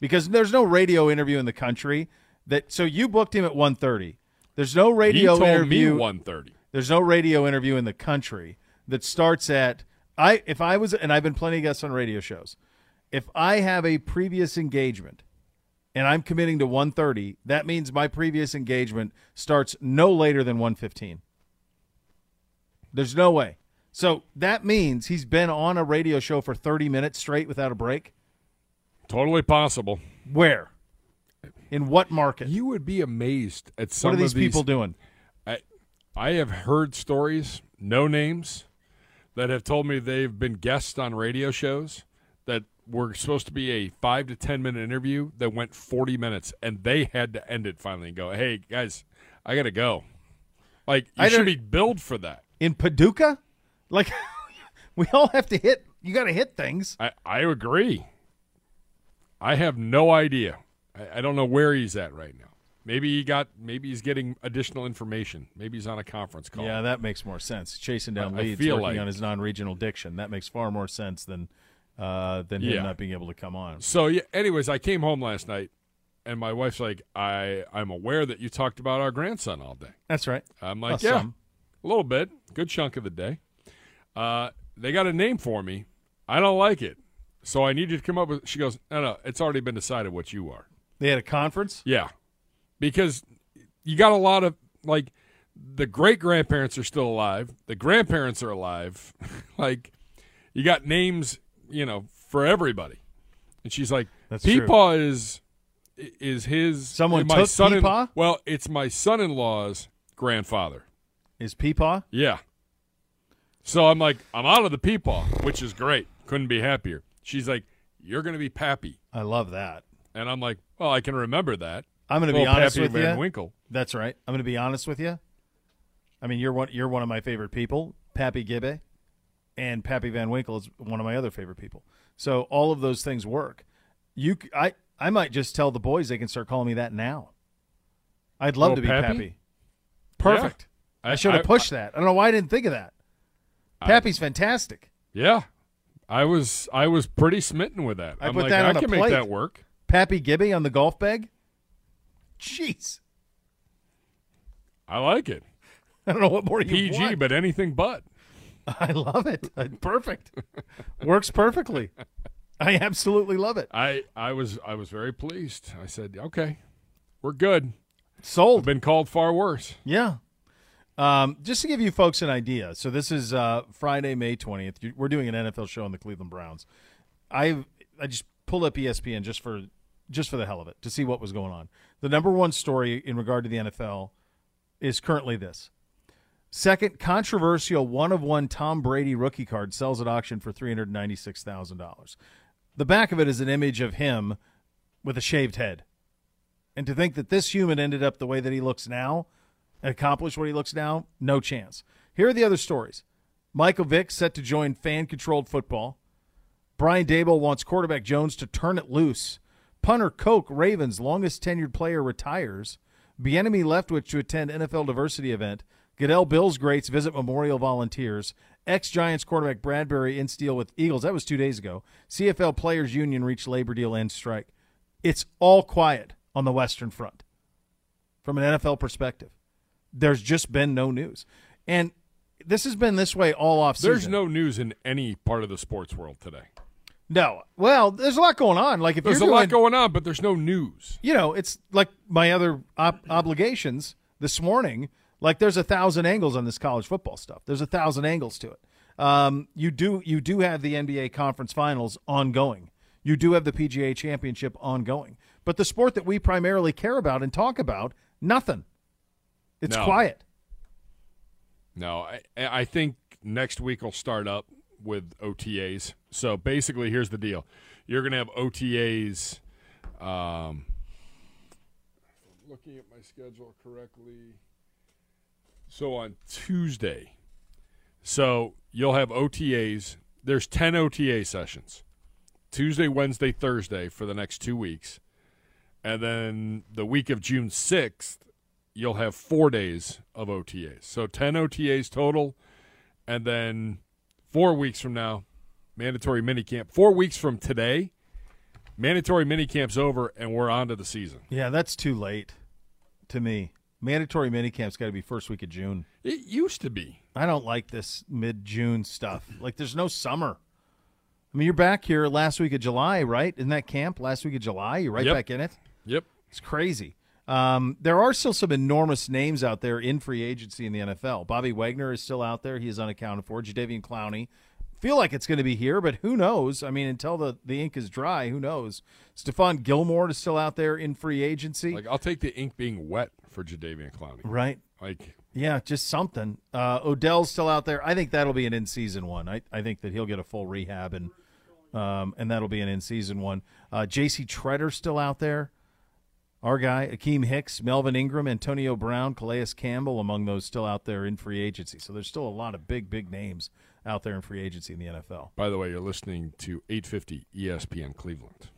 because there's no radio interview in the country that. So you booked him at 130. There's no he radio told interview. me one thirty. There's no radio interview in the country that starts at I if I was and I've been plenty of guests on radio shows. If I have a previous engagement and I'm committing to 130, that means my previous engagement starts no later than 115. There's no way. So that means he's been on a radio show for 30 minutes straight without a break. Totally possible. Where? In what market? You would be amazed at some what are these of these people doing? I I have heard stories, no names, that have told me they've been guests on radio shows were supposed to be a five to ten minute interview that went forty minutes, and they had to end it finally and go, "Hey guys, I got to go." Like you I should be billed for that. In Paducah? Like we all have to hit you got to hit things. I I agree. I have no idea. I, I don't know where he's at right now. Maybe he got. Maybe he's getting additional information. Maybe he's on a conference call. Yeah, that makes more sense. Chasing down I- I leads, feel working like- on his non-regional diction. That makes far more sense than uh, than Yeah. him not being able to come on. So yeah. Anyways, I came home last night, and my wife's like, "I I'm aware that you talked about our grandson all day." That's right. I'm Well, like, "Yeah, a little bit, good chunk of the day." Uh, they got a name for me. I don't like it, so I need you to come up with. She goes, "No, no, it's already been decided what you are." They had a conference. Yeah, because you got a lot of like the great grandparents are still alive. The grandparents are alive. like you got names, you know, for everybody. And she's like, That's true. Peepaw is is his Someone my took son in- well, it's my son-in-law's grandfather. Is Peepaw? Yeah. So I'm like, I'm out of the Peepaw, which is great. Couldn't be happier. She's like, you're going to be Pappy. I love that. And I'm like, well, I can remember that. I'm going to be honest Pappy with Van you. Winkle. That's right. I'm going to be honest with you. I mean, you're one. You're one of my favorite people, Pappy Gibby, and Pappy Van Winkle is one of my other favorite people. So all of those things work. You, I, I might just tell the boys they can start calling me that now. I'd love Oh, to be Pappy? Pappy. Perfect. I- I, should have I- pushed that. I don't know why I didn't think of that. Pappy's fantastic. Yeah, I was I was pretty smitten with that. I I'm put like, that on a can make that work. Pappy Gibby on the golf bag. Jeez, I like it. I don't know what more you PG, but anything but. I love it. Perfect. Works perfectly. I absolutely love it. I I was I was very pleased. I said, okay, we're good. I've Sold. been called far worse. Yeah. Um, just to give you folks an idea, so this is uh, Friday, May twentieth. We're doing an NFL show on the Cleveland Browns. I I just pulled up ESPN just for just for the hell of it to see what was going on. The number one story in regard to the NFL is currently this: second controversial one of one Tom Brady rookie card sells at auction for three hundred ninety six thousand dollars. The back of it is an image of him with a shaved head. And to think that this human ended up the way that he looks now and accomplished what he looks now, no chance. Here are the other stories. Michael Vick set to join fan controlled football. Brian Daboll wants quarterback Jones to turn it loose. Punter Koch, Ravens' longest tenured player, retires. Bieniemy Leftwich to attend NFL diversity event. Goodell Bills greats visit Memorial Volunteers. Ex Giants quarterback Bradbury in steel with Eagles. That was two days ago. CFL Players Union reached labor deal and strike. It's all quiet on the Western Front from an NFL perspective. There's just been no news. And this has been this way all off season. There's no news in any part of the sports world today. No. Well, there's a lot going on. Like if There's a you're lot going on, but there's no news. you know, it's like my other op- obligations this morning. Like there's a thousand angles on this college football stuff. There's a thousand angles to it. Um, you do you do have the NBA conference finals ongoing. You do have the PGA championship ongoing. But the sport that we primarily care about and talk about, nothing. It's No. quiet. No, I, I think next week will start up with OTAs. So basically, here's the deal: you're going to have OTAs. Um, looking at my schedule correctly, so on Tuesday, so you'll have OTAs. There's ten OTA sessions, Tuesday, Wednesday, Thursday for the next two weeks, and then the week of June sixth, you'll have four days of OTAs. So 10 OTAs total. And then four weeks from now, mandatory minicamp. Four weeks from today, mandatory minicamp's over and we're on to the season. Yeah, that's too late to me. Mandatory minicamp's got to be first week of June. It used to be. I don't like this mid June stuff. Like, there's no summer. I mean, you're back here last week of July, right? In that camp last week of July, you're right Yep. back in it. Yep. It's crazy. Um, there are still some enormous names out there in free agency in the NFL. Bobby Wagner is still out there; he is unaccounted for. Jadeveon Clowney, feel like it's going to be here, but who knows? I mean, until the the ink is dry, who knows? Stephon Gilmore is still out there in free agency, Like, I'll take the ink being wet for Jadeveon Clowney. right? Like, Yeah, just something. Uh, Odell's still out there. I think that'll be an in season one. I, I think that he'll get a full rehab and um, and that'll be an in season one. Uh, J.C. Tretter still out there. Our guy, Akiem Hicks, Melvin Ingram, Antonio Brown, Calais Campbell, among those still out there in free agency. So there's still a lot of big, big names out there in free agency in the NFL. by the way, you're listening to 850 ESPN Cleveland.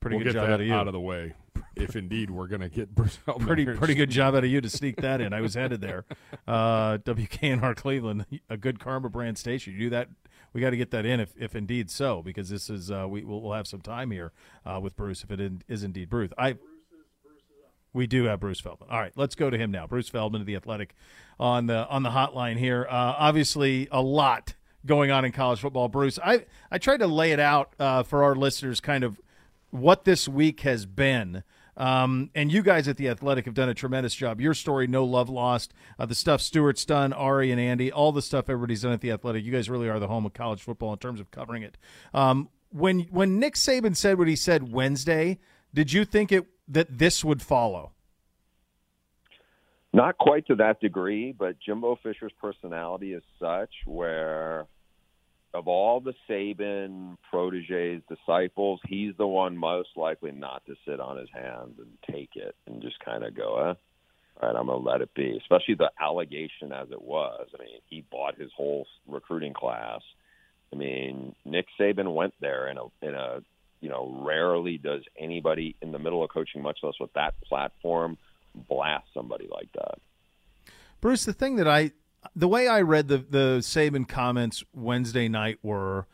Pretty we'll good job out of you. out of the way if indeed we're going to get Bruce Feldman pretty here. pretty good job out of you to sneak that in. I was headed there. Uh, WKNR Cleveland, a good Karma brand station. You do that. We got to get that in if, if indeed so, because this is uh, we we'll, we'll have some time here uh, with Bruce if it in, is indeed Bruce. I we do have Bruce Feldman. All right, let's go to him now. Bruce Feldman of the Athletic on the on the hotline here. Uh, obviously, a lot going on in college football. Bruce, I I tried to lay it out uh, for our listeners, kind of what this week has been. Um, and you guys at the Athletic have done a tremendous job. Your story, no love lost. Uh, the stuff Stewart's done, Ari and Andy, all the stuff everybody's done at the Athletic. You guys really are the home of college football in terms of covering it. Um, when when Nick Saban said what he said Wednesday, did you think it that this would follow? Not quite to that degree, but Jimbo Fisher's personality is such where of all the Saban proteges, disciples, he's the one most likely not to sit on his hands and take it and just kind of go, eh, all right, I'm going to let it be. Especially the allegation as it was. I mean, he bought his whole recruiting class. I mean, Nick Saban went there in a in a you know rarely does anybody in the middle of coaching, much less with that platform, blast somebody like that. Bruce, the thing that I the way I read the the Saban comments Wednesday night were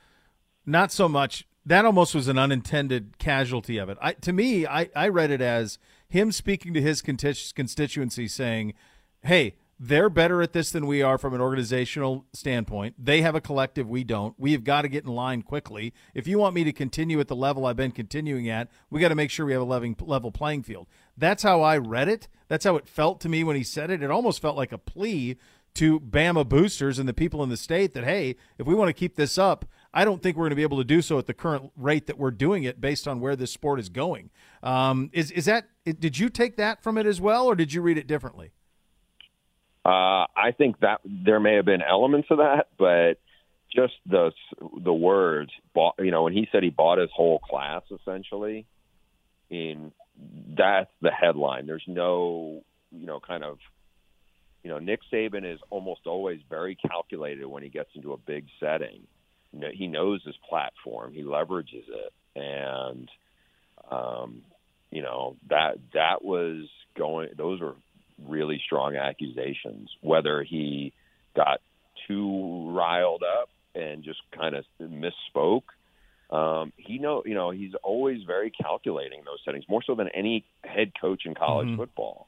not so much that almost was an unintended casualty of it. I, to me, I, I read it as him speaking to his constituency saying, "Hey, they're better at this than we are from an organizational standpoint. They have a collective, we don't. We have got to get in line quickly. If you want me to continue at the level I've been continuing at, we got to make sure we have a level playing field." That's how I read it. That's how it felt to me when he said it. It almost felt like a plea to Bama boosters and the people in the state that, hey, if we want to keep this up, I don't think we're going to be able to do so at the current rate that we're doing it based on where this sport is going. Um, is is that? Did you take that from it as well, or did you read it differently? Uh, I think that there may have been elements of that, but just the the words, bought, you know, when he said he bought his whole class essentially, in that's the headline. There's no, you know, kind of you know, Nick Saban is almost always very calculated when he gets into a big setting. You know, he knows his platform, he leverages it, and um, you know that that was going. Those were really strong accusations. Whether he got too riled up and just kind of misspoke. Um, he know, you know, he's always very calculating those settings, more so than any head coach in college mm-hmm. football.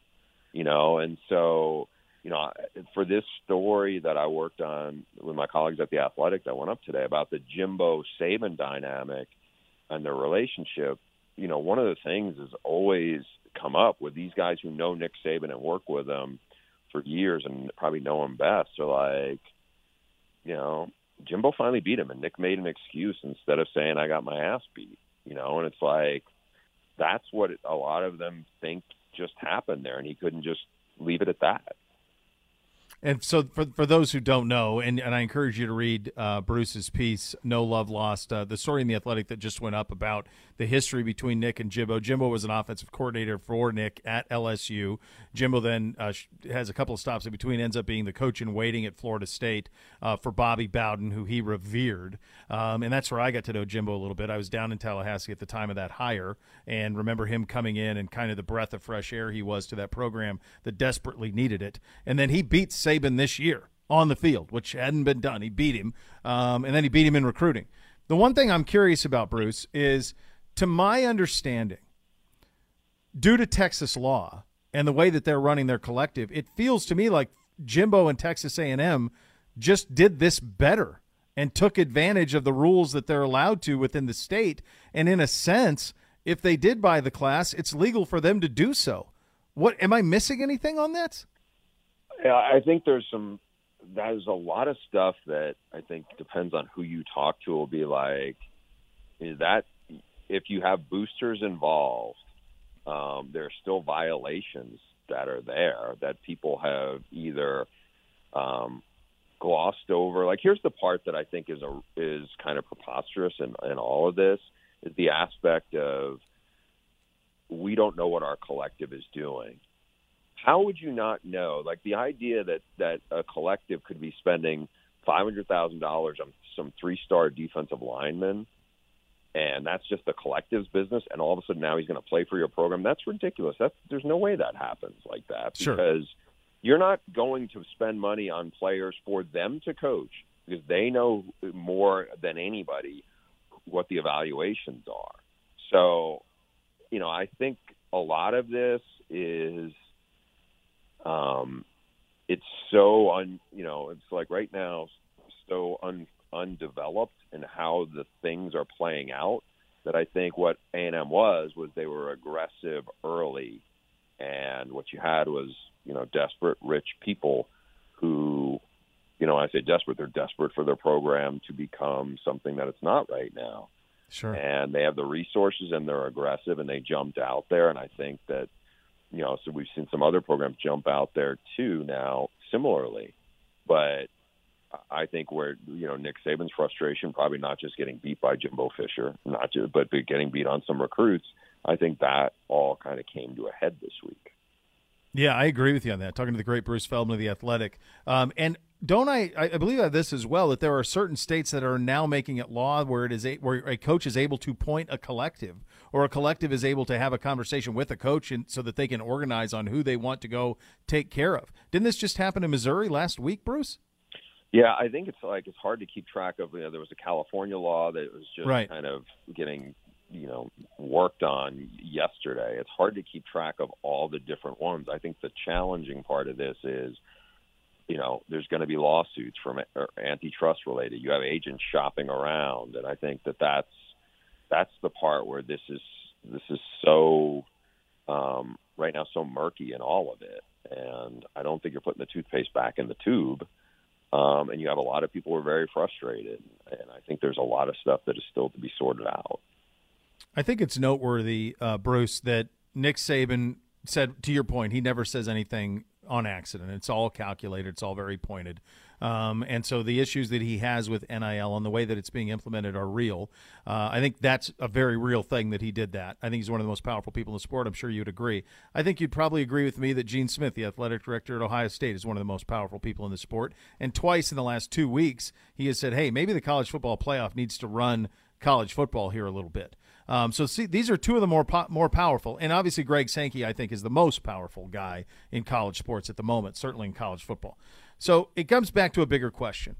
You know, and so you know, for this story that I worked on with my colleagues at the Athletic that went up today about the Jimbo Saban dynamic and their relationship, you know, one of the things has always come up with these guys who know Nick Saban and work with him for years and probably know him best. So like, you know, Jimbo finally beat him and Nick made an excuse instead of saying I got my ass beat, you know, and it's like that's what a lot of them think just happened there and he couldn't just leave it at that. And so, for for those who don't know, and, and I encourage you to read uh, Bruce's piece, "No Love Lost," uh, the story in the Athletic that just went up about the history between Nick and Jimbo. Jimbo was an offensive coordinator for Nick at LSU. Jimbo then uh, has a couple of stops in between, ends up being the coach in waiting at Florida State uh, for Bobby Bowden, who he revered. Um, and that's where I got to know Jimbo a little bit. I was down in Tallahassee at the time of that hire, and remember him coming in and kind of the breath of fresh air he was to that program that desperately needed it. And then he beat Saban this year on the field, which hadn't been done. He beat him, um, and then he beat him in recruiting. The one thing I'm curious about, Bruce, is to my understanding, due to Texas law and the way that they're running their collective, it feels to me like Jimbo and Texas A&M just did this better and took advantage of the rules that they're allowed to within the state. And in a sense, if they did buy the class, it's legal for them to do so. What am I missing anything on that? Yeah, I think there's some. There's a lot of stuff that I think depends on who you talk to. Will be like, is that if you have boosters involved, um, there are still violations that are there that people have either um, glossed over. Like, here's the part that I think is a is kind of preposterous in, in all of this is the aspect of we don't know what our collective is doing how would you not know? Like the idea that that a collective could be spending five hundred thousand dollars on some three star defensive linemen, and that's just the collective's business, and all of a sudden now he's going to play for your program. That's ridiculous. That's there's no way that happens like that sure. because you're not going to spend money on players for them to coach because they know more than anybody what the evaluations are. So, you know, I think a lot of this is um, it's so un you know it's like right now so un, undeveloped in how the things are playing out that I think what A and M was was they were aggressive early, and what you had was you know desperate rich people who you know I say desperate they're desperate for their program to become something that it's not right now. Sure. And they have the resources and they're aggressive and they jumped out there and I think that you know, so we've seen some other programs jump out there too now, similarly. But I think where you know Nick Saban's frustration, probably not just getting beat by Jimbo Fisher, not just but getting beat on some recruits. I think that all kind of came to a head this week. Yeah, I agree with you on that. Talking to the great Bruce Feldman of the Athletic, um, and don't I? I believe that this as well. That there are certain states that are now making it law where it is a, where a coach is able to point a collective, or a collective is able to have a conversation with a coach, and so that they can organize on who they want to go take care of. Didn't this just happen in Missouri last week, Bruce? Yeah, I think it's like it's hard to keep track of. You know, there was a California law that was just right. kind of getting you know worked on yesterday. It's hard to keep track of all the different ones. I think the challenging part of this is, you know, there's going to be lawsuits from antitrust related. You have agents shopping around, and I think that that's that's the part where this is this is so um, right now so murky in all of it. And I don't think you're putting the toothpaste back in the tube um, and you have a lot of people who are very frustrated. And I think there's a lot of stuff that is still to be sorted out. I think it's noteworthy, uh, Bruce, that Nick Saban said, to your point, he never says anything on accident. It's all calculated. It's all very pointed. Um, and so the issues that he has with NIL and the way that it's being implemented are real. Uh, I think that's a very real thing that he did that. I think he's one of the most powerful people in the sport. I'm sure you'd agree. I think you'd probably agree with me that Gene Smith, the athletic director at Ohio State, is one of the most powerful people in the sport. And twice in the last two weeks, he has said, hey, maybe the college football playoff needs to run college football here a little bit. Um, so see, these are two of the more po- more powerful, and obviously Greg Sankey, I think, is the most powerful guy in college sports at the moment, certainly in college football. So it comes back to a bigger question.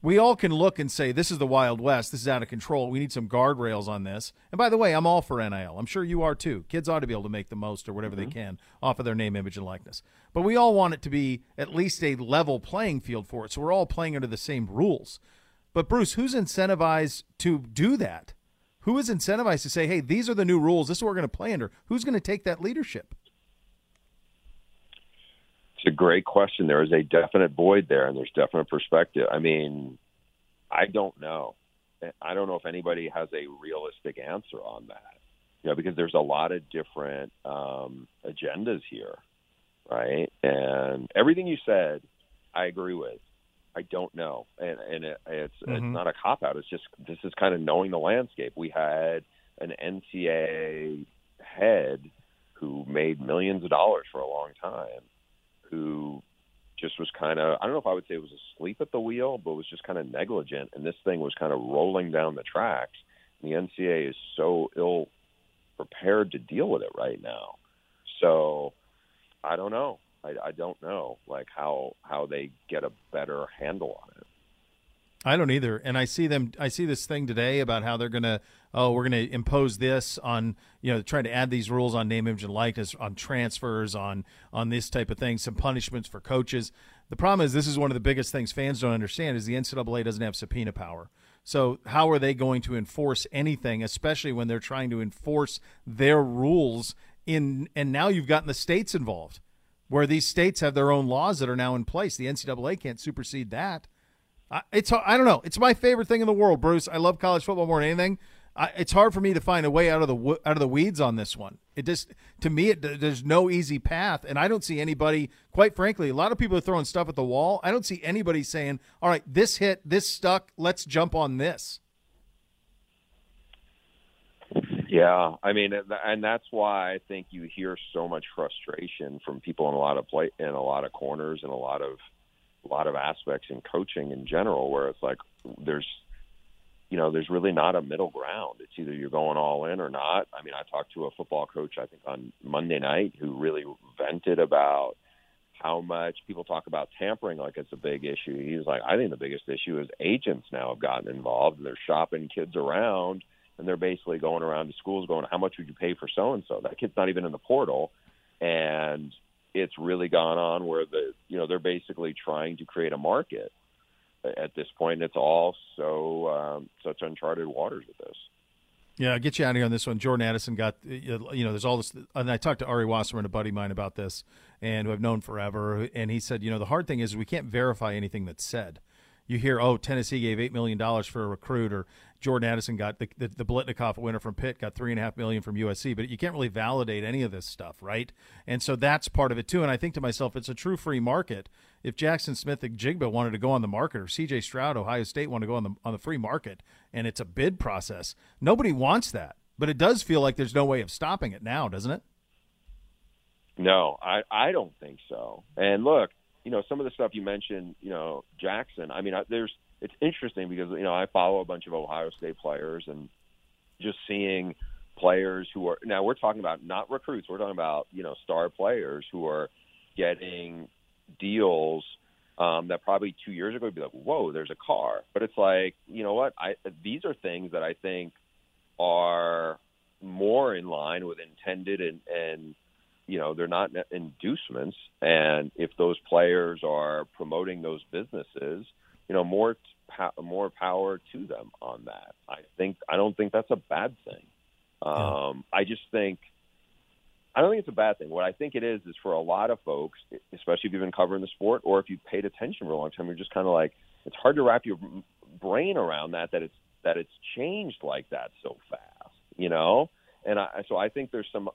We all can look and say, this is the Wild West. This is out of control. We need some guardrails on this. And by the way, I'm all for NIL. I'm sure you are too. Kids ought to be able to make the most or whatever mm-hmm. they can off of their name, image, and likeness. But we all want it to be at least a level playing field for it. So we're all playing under the same rules. But Bruce, who's incentivized to do that? Who is incentivized to say, hey, these are the new rules. This is what we're going to play under? Who's going to take that leadership? It's a great question. There is a definite void there, and there's definite perspective. I mean, I don't know. I don't know if anybody has a realistic answer on that. You know, because there's a lot of different um, agendas here, right? And everything you said, I agree with. I don't know, and and it, it's mm-hmm. it's not a cop out. It's just this is kind of knowing the landscape. We had an NCAA head who made millions of dollars for a long time, who just was kind of I don't know if I would say it was asleep at the wheel, but was just kind of negligent, and this thing was kind of rolling down the tracks. And the NCAA is so ill prepared to deal with it right now. So I don't know. I, I don't know like how how they get a better handle on it. I don't either. And I see them. I see this thing today about how they're gonna. Oh, we're gonna impose this on you know trying to add these rules on name, image, and likeness on transfers on on this type of thing. Some punishments for coaches. The problem is this is one of the biggest things fans don't understand is the NCAA doesn't have subpoena power. So how are they going to enforce anything, especially when they're trying to enforce their rules in? And now you've gotten the states involved where these states have their own laws that are now in place. The NCAA can't supersede that. I, it's I don't know. It's my favorite thing in the world, Bruce. I love college football more than anything. I, it's hard for me to find a way out of the out of the weeds on this one. It just to me, it, there's no easy path, and I don't see anybody. Quite frankly, a lot of people are throwing stuff at the wall. I don't see anybody saying, "All right, this hit, this stuck. Let's jump on this." Yeah, I mean, and that's why I think you hear so much frustration from people in a lot of play in a lot of corners and a lot of a lot of aspects in coaching in general, where it's like there's you know there's really not a middle ground. It's either you're going all in or not. I mean, I talked to a football coach I think on Monday night who really vented about how much people talk about tampering like it's a big issue. He's like, I think the biggest issue is agents now have gotten involved and they're shopping kids around and they're basically going around to schools going, "How much would you pay for so and so?" That kid's not even in the portal, and it's really gone on where the you know they're basically trying to create a market at this point. It's all so um, such uncharted waters with this. Yeah, I'll get you out of here on this one. Jordan Addison got, you know, there's all this. And I talked to Ari Wasserman, a buddy of mine, about this, and who I've known forever. And he said, you know, the hard thing is we can't verify anything that's said you hear, oh, Tennessee gave eight million dollars for a recruit, or Jordan Addison got the, the the Biletnikoff winner from Pitt got three and a half million from USC, but you can't really validate any of this stuff, right? And so that's part of it too. And I think to myself, it's a true free market. If Jaxon Smith-Njigba wanted to go on the market, or C.J. Stroud, Ohio State wanted to go on the on the free market, and it's a bid process, nobody wants that. But it does feel like there's no way of stopping it now, doesn't it? No, I I don't think so. And look, you know, some of the stuff you mentioned, you know, Jackson. I mean, I, there's it's interesting because you know I follow a bunch of Ohio State players and just seeing players who are now we're talking about not recruits, we're talking about you know star players who are getting deals um, that probably two years ago would be like, whoa, there's a car. But it's like, you know what? I these are things that I think are more in line with intended and and you know they're not inducements. And if those players are promoting those businesses you know more more power to them on that. I think i don't think that's a bad thing. Um i just think i don't think it's a bad thing. What i think it is is for a lot of folks especially if you've been covering the sport or if you've paid attention for a long time you're just kind of like it's hard to wrap your brain around that that it's that it's changed like that so fast you know? And I, so I think there's some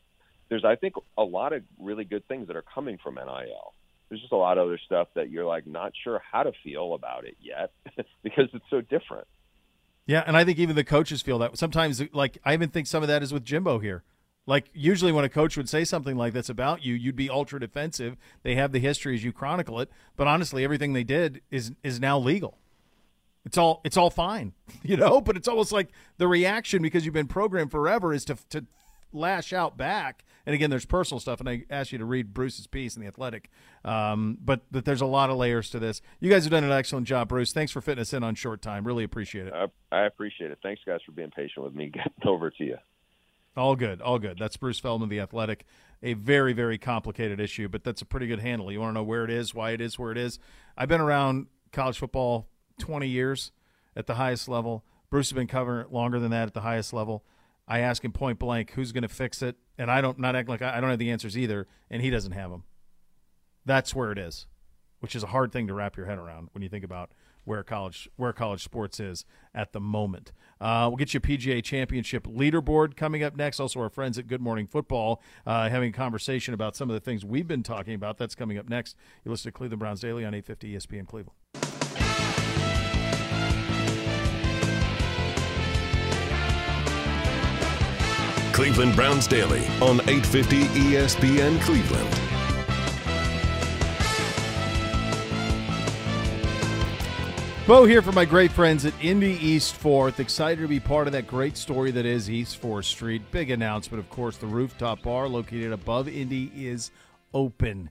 there's I think a lot of really good things that are coming from NIL. There's just a lot of other stuff that you're like not sure how to feel about it yet because it's so different. Yeah, and I think even the coaches feel that sometimes. Like I even think some of that is with Jimbo here. Like usually when a coach would say something like this about you, you'd be ultra defensive. They have the history as you chronicle it, but honestly, everything they did is is now legal. It's all it's all fine, you know. But it's almost like the reaction because you've been programmed forever is to to lash out back. And again, there's personal stuff, and I asked you to read Bruce's piece in the Athletic. Um, but but there's a lot of layers to this. You guys have done an excellent job, Bruce. Thanks for fitting us in on short time. Really appreciate it. I, I appreciate it. Thanks, guys, for being patient with me getting over to you. All good, all good. That's Bruce Feldman, the Athletic. A very, very complicated issue, but that's a pretty good handle. You want to know where it is, why it is where it is. I've been around college football 20 years at the highest level. Bruce has been covering it longer than that at the highest level. I ask him point blank, who's going to fix it? And I don't not act like I, don't have the answers either, and he doesn't have them. That's where it is, which is a hard thing to wrap your head around when you think about where college where college sports is at the moment. Uh, we'll get you a PGA Championship leaderboard coming up next. Also, our friends at Good Morning Football uh, having a conversation about some of the things we've been talking about. That's coming up next. You listen to Cleveland Browns Daily on 850 ESPN Cleveland. Cleveland Browns Daily on 850 ESPN Cleveland. Bo here for my great friends at Indy East 4th. Excited to be part of that great story that is East 4th Street. Big announcement, of course, the rooftop bar located above Indy is open.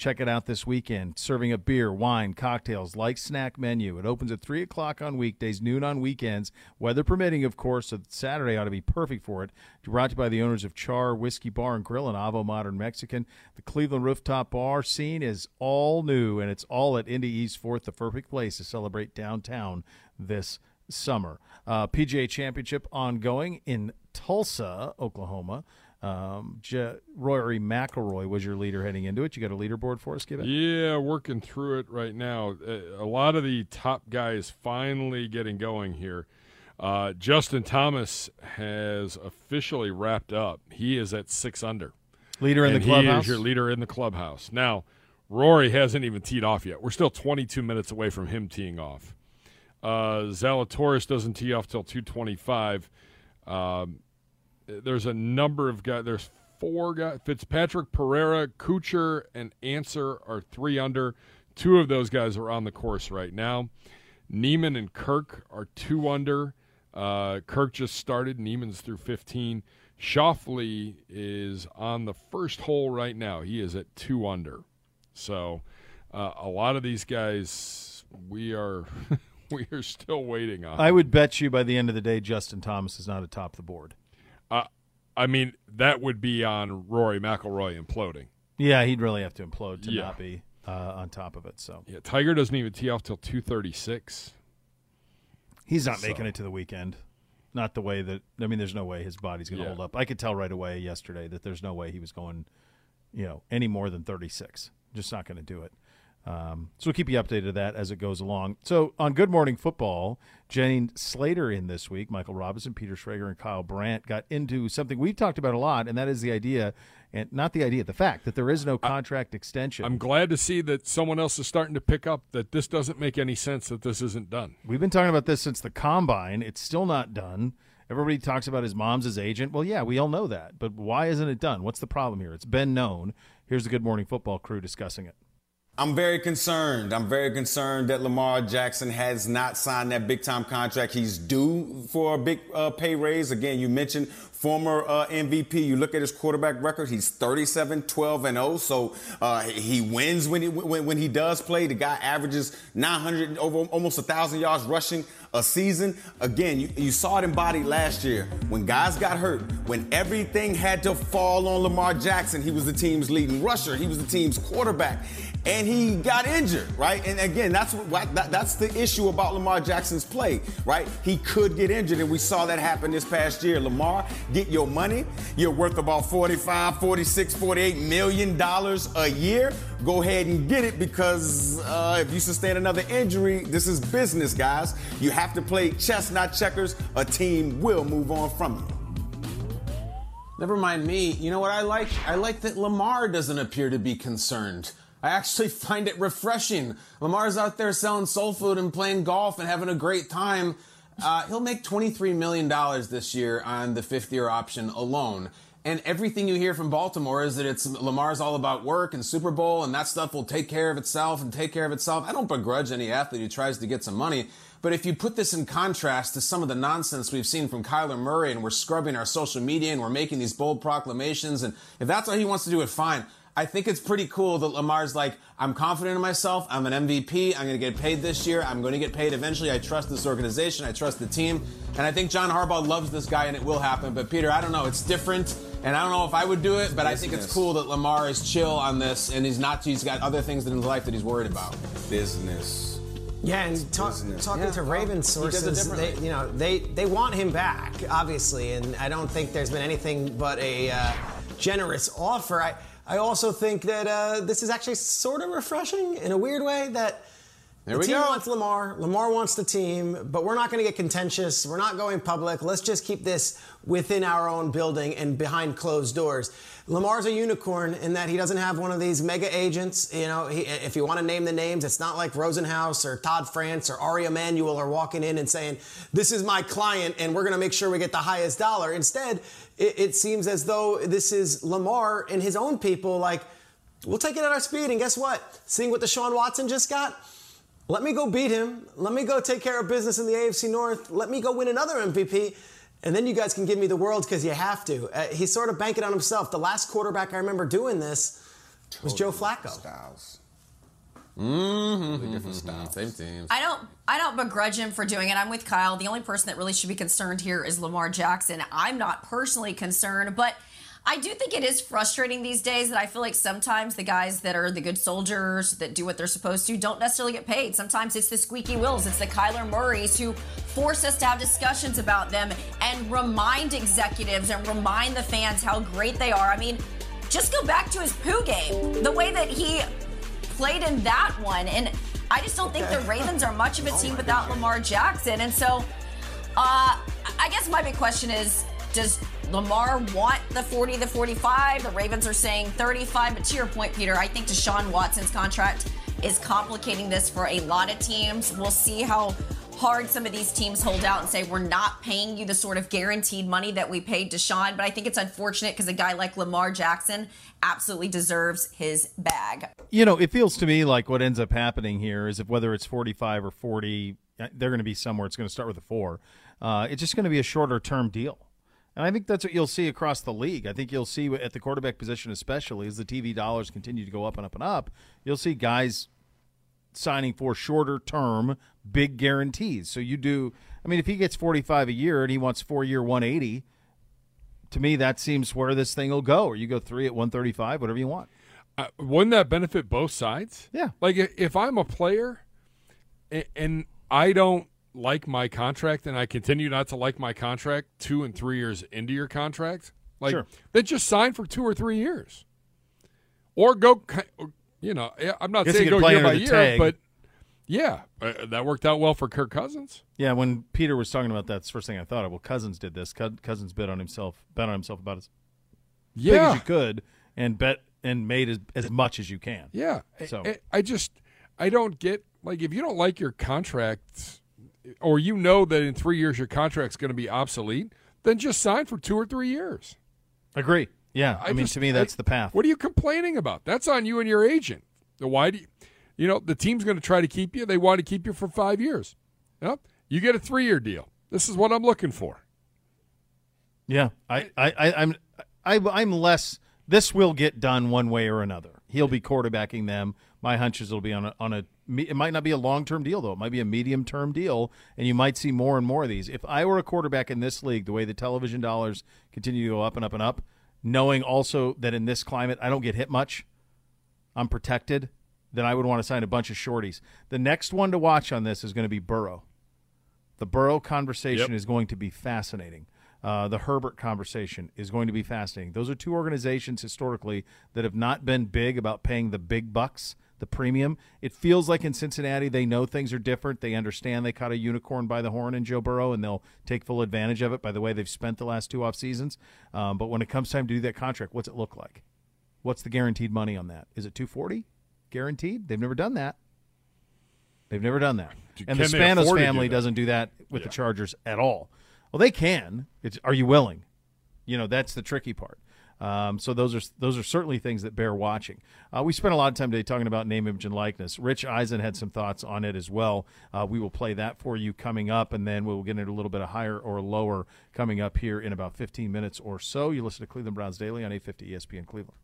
Check it out this weekend. Serving up beer, wine, cocktails, like snack menu. It opens at 3 o'clock on weekdays, noon on weekends, weather permitting, of course, so Saturday ought to be perfect for it. Brought to you by the owners of Char Whiskey Bar and Grill and Avo Modern Mexican. The Cleveland Rooftop Bar scene is all new, and it's all at Indy East 4th, the perfect place to celebrate downtown this summer. Uh, PGA Championship ongoing in Tulsa, Oklahoma. Um, J- Rory McIlroy was your leader heading into it. You got a leaderboard for us, Gibby? Yeah, working through it right now. A lot of the top guys finally getting going here. Uh, Justin Thomas has officially wrapped up. He is at six under. Leader in the clubhouse. He is your leader in the clubhouse. Now, Rory hasn't even teed off yet. We're still 22 minutes away from him teeing off. Uh, Zalatoris doesn't tee off till 225. Um, there's a number of guys. There's four guys. Fitzpatrick, Pereira, Kuchar, and Ancer are three under. Two of those guys are on the course right now. Niemann and Kirk are two under. Uh, Kirk just started. Niemann's through 15. Schauffele is on the first hole right now. He is at two under. So uh, a lot of these guys, we are we are still waiting on. I would bet you by the end of the day, Justin Thomas is not atop the board. I mean, that would be on Rory McIlroy imploding. Yeah, he'd really have to implode to Yeah. not be uh, on top of it. So Yeah, Tiger doesn't even tee off till two thirty six. he's not So- making it to the weekend. Not the way that I mean, there's no way his body's going to Yeah. hold up. I could tell right away yesterday that there's no way he was going, you know, any more than 36. Just not going to do it. Um, so we'll keep you updated of that as it goes along. So on Good Morning Football, Jane Slater in this week, Michael Robinson, Peter Schrager, and Kyle Brandt got into something we've talked about a lot, and that is the idea, and not the idea, the fact that there is no contract extension. I'm glad to see that someone else is starting to pick up that this doesn't make any sense that this isn't done. We've been talking about this since the combine. It's still not done. Everybody talks about his mom's his agent. Well, yeah, we all know that. But why isn't it done? What's the problem here? It's been known. Here's the Good Morning Football crew discussing it. I'm very concerned. I'm very concerned that Lamar Jackson has not signed that big time contract. He's due for a big uh, pay raise. Again, you mentioned former uh, MVP. You look at his quarterback record, he's 37, 12, and 0. So uh, he wins when he, when, when he does play. The guy averages 900, over almost 1,000 yards rushing a season. Again, you, you saw it embodied last year. When guys got hurt, when everything had to fall on Lamar Jackson, he was the team's leading rusher, he was the team's quarterback and he got injured, right? And again, that's what that, that's the issue about Lamar Jackson's play, right? He could get injured, and we saw that happen this past year. Lamar, get your money. You're worth about 45, 46, 48 million dollars a year. Go ahead and get it because uh, if you sustain another injury, this is business, guys. You have to play chess, not checkers. A team will move on from you. Never mind me. You know what I like? I like that Lamar doesn't appear to be concerned. I actually find it refreshing. Lamar's out there selling soul food and playing golf and having a great time. Uh, he'll make $23 million this year on the fifth year option alone. And everything you hear from Baltimore is that it's Lamar's all about work and Super Bowl and that stuff will take care of itself and take care of itself. I don't begrudge any athlete who tries to get some money. But if you put this in contrast to some of the nonsense we've seen from Kyler Murray and we're scrubbing our social media and we're making these bold proclamations, and if that's what he wants to do it, fine. I think it's pretty cool that Lamar's like, I'm confident in myself. I'm an MVP. I'm going to get paid this year. I'm going to get paid eventually. I trust this organization. I trust the team. And I think John Harbaugh loves this guy and it will happen. But Peter, I don't know. It's different. And I don't know if I would do it, but I think it's cool that Lamar is chill on this and he's not, he's got other things in his life that he's worried about. Business. Yeah, and talk, talking Yeah, to well, Ravens he sources, they, you know, they they want him back, obviously, and I don't think there's been anything but a uh, generous offer. I I also think that uh, this is actually sort of refreshing in a weird way that. There the we team go. wants Lamar. Lamar wants the team, but we're not going to get contentious. We're not going public. Let's just keep this within our own building and behind closed doors. Lamar's a unicorn in that he doesn't have one of these mega agents. You know, he, if you want to name the names, it's not like Rosenhaus or Todd France or Ari Emanuel are walking in and saying, "This is my client, and we're going to make sure we get the highest dollar." Instead, it, it seems as though this is Lamar and his own people. Like, we'll take it at our speed, and guess what? Seeing what the Deshaun Watson just got. Let me go beat him. Let me go take care of business in the AFC North. Let me go win another MVP. And then you guys can give me the world because you have to. Uh, he's sort of banking on himself. The last quarterback I remember doing this was Joe Flacco. Styles. Mm-hmm. different styles. Same teams. I don't I don't begrudge him for doing it. I'm with Kyle. The only person that really should be concerned here is Lamar Jackson. I'm not personally concerned, but I do think it is frustrating these days that I feel like sometimes the guys that are the good soldiers that do what they're supposed to don't necessarily get paid. Sometimes it's the squeaky wheels, it's the Kyler Murrays who force us to have discussions about them and remind executives and remind the fans how great they are. I mean, just go back to his poo game. The way that he played in that one. And I just don't think the Ravens are much of a team without Lamar Jackson. And so uh, I guess my big question is does Lamar want the 40 the 45? The Ravens are saying 35. But to your point, Peter, I think Deshaun Watson's contract is complicating this for a lot of teams. We'll see how hard some of these teams hold out and say we're not paying you the sort of guaranteed money that we paid Deshaun. But I think it's unfortunate because a guy like Lamar Jackson absolutely deserves his bag. You know, it feels to me like what ends up happening here is if whether it's 45 or 40, uh, they're going to be somewhere. It's going to start with a four. Uh, it's just going to be a shorter term deal. And I think that's what you'll see across the league. I think you'll see at the quarterback position, especially as the TV dollars continue to go up and up and up, you'll see guys signing for shorter term, big guarantees. So you do, I mean, if he gets 45 a year and he wants four year 180, to me, that seems where this thing will go. Or you go three at 135, whatever you want. Uh, wouldn't that benefit both sides? Yeah. Like if I'm a player and I don't like my contract and I continue not to like my contract two and three years into your contract, like Sure. then just sign for two or three years, or go You know, I'm not saying go play year by year, tag. but yeah, uh, that worked out well for Kirk Cousins. Yeah, when Peter was talking about that, that's the first thing I thought of. Well, Cousins did this. Cousins bet on himself, bet on himself about as big as you could, and bet and made as, as much as you can. Yeah. So- I, I just I don't get like if you don't like your contract or you know that in 3 years your contract's going to be obsolete, then just sign for 2 or 3 years. Agree. Yeah, I, mean, just- to me, that's I- the path. What are you complaining about? That's on you and your agent. Why do you, you know, the team's going to try to keep you. They want to keep you for 5 years. Yep. You get a 3-year deal. This is what I'm looking for. Yeah, I, I, I, I'm, I, I'm less. This will get done one way or another. He'll be quarterbacking them. My hunches it'll be on a, on a. It might not be a long term deal though. It might be a medium term deal, and you might see more and more of these. If I were a quarterback in this league, the way the television dollars continue to go up and up and up, knowing also that in this climate I don't get hit much, I'm protected. Then I would want to sign a bunch of shorties. The next one to watch on this is going to be Burrow. The Burrow conversation Yep. is going to be fascinating. Uh, the Herbert conversation is going to be fascinating. Those are two organizations historically that have not been big about paying the big bucks, the premium. It feels like in Cincinnati they know things are different. They understand they caught a unicorn by the horn in Joe Burrow, and they'll take full advantage of it by the way they've spent the last two off seasons. Um, but when it comes time to do that contract, what's it look like? What's the guaranteed money on that? Is it 240 guaranteed? They've never done that. They've never done that. And the Can they Spanos to do family doesn't do that with the Chargers at all. Well, they can. It's are you willing? You know, that's the tricky part. Um, so those are those are certainly things that bear watching. Uh, we spent a lot of time today talking about name, image, and likeness. Rich Eisen had some thoughts on it as well. Uh, we will play that for you coming up, and then we'll get into a little bit of higher or lower coming up here in about 15 minutes or so. You listen to Cleveland Browns Daily on 850 ESPN Cleveland.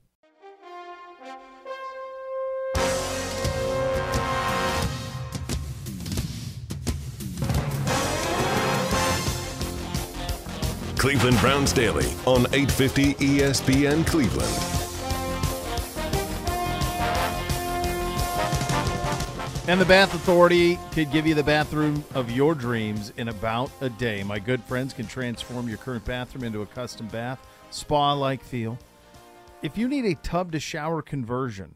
Cleveland Browns Daily on 850 ESPN Cleveland. And the Bath Authority could give you the bathroom of your dreams in about a day. My good friends can transform your current bathroom into a custom bath, spa like feel. If you need a tub to shower conversion,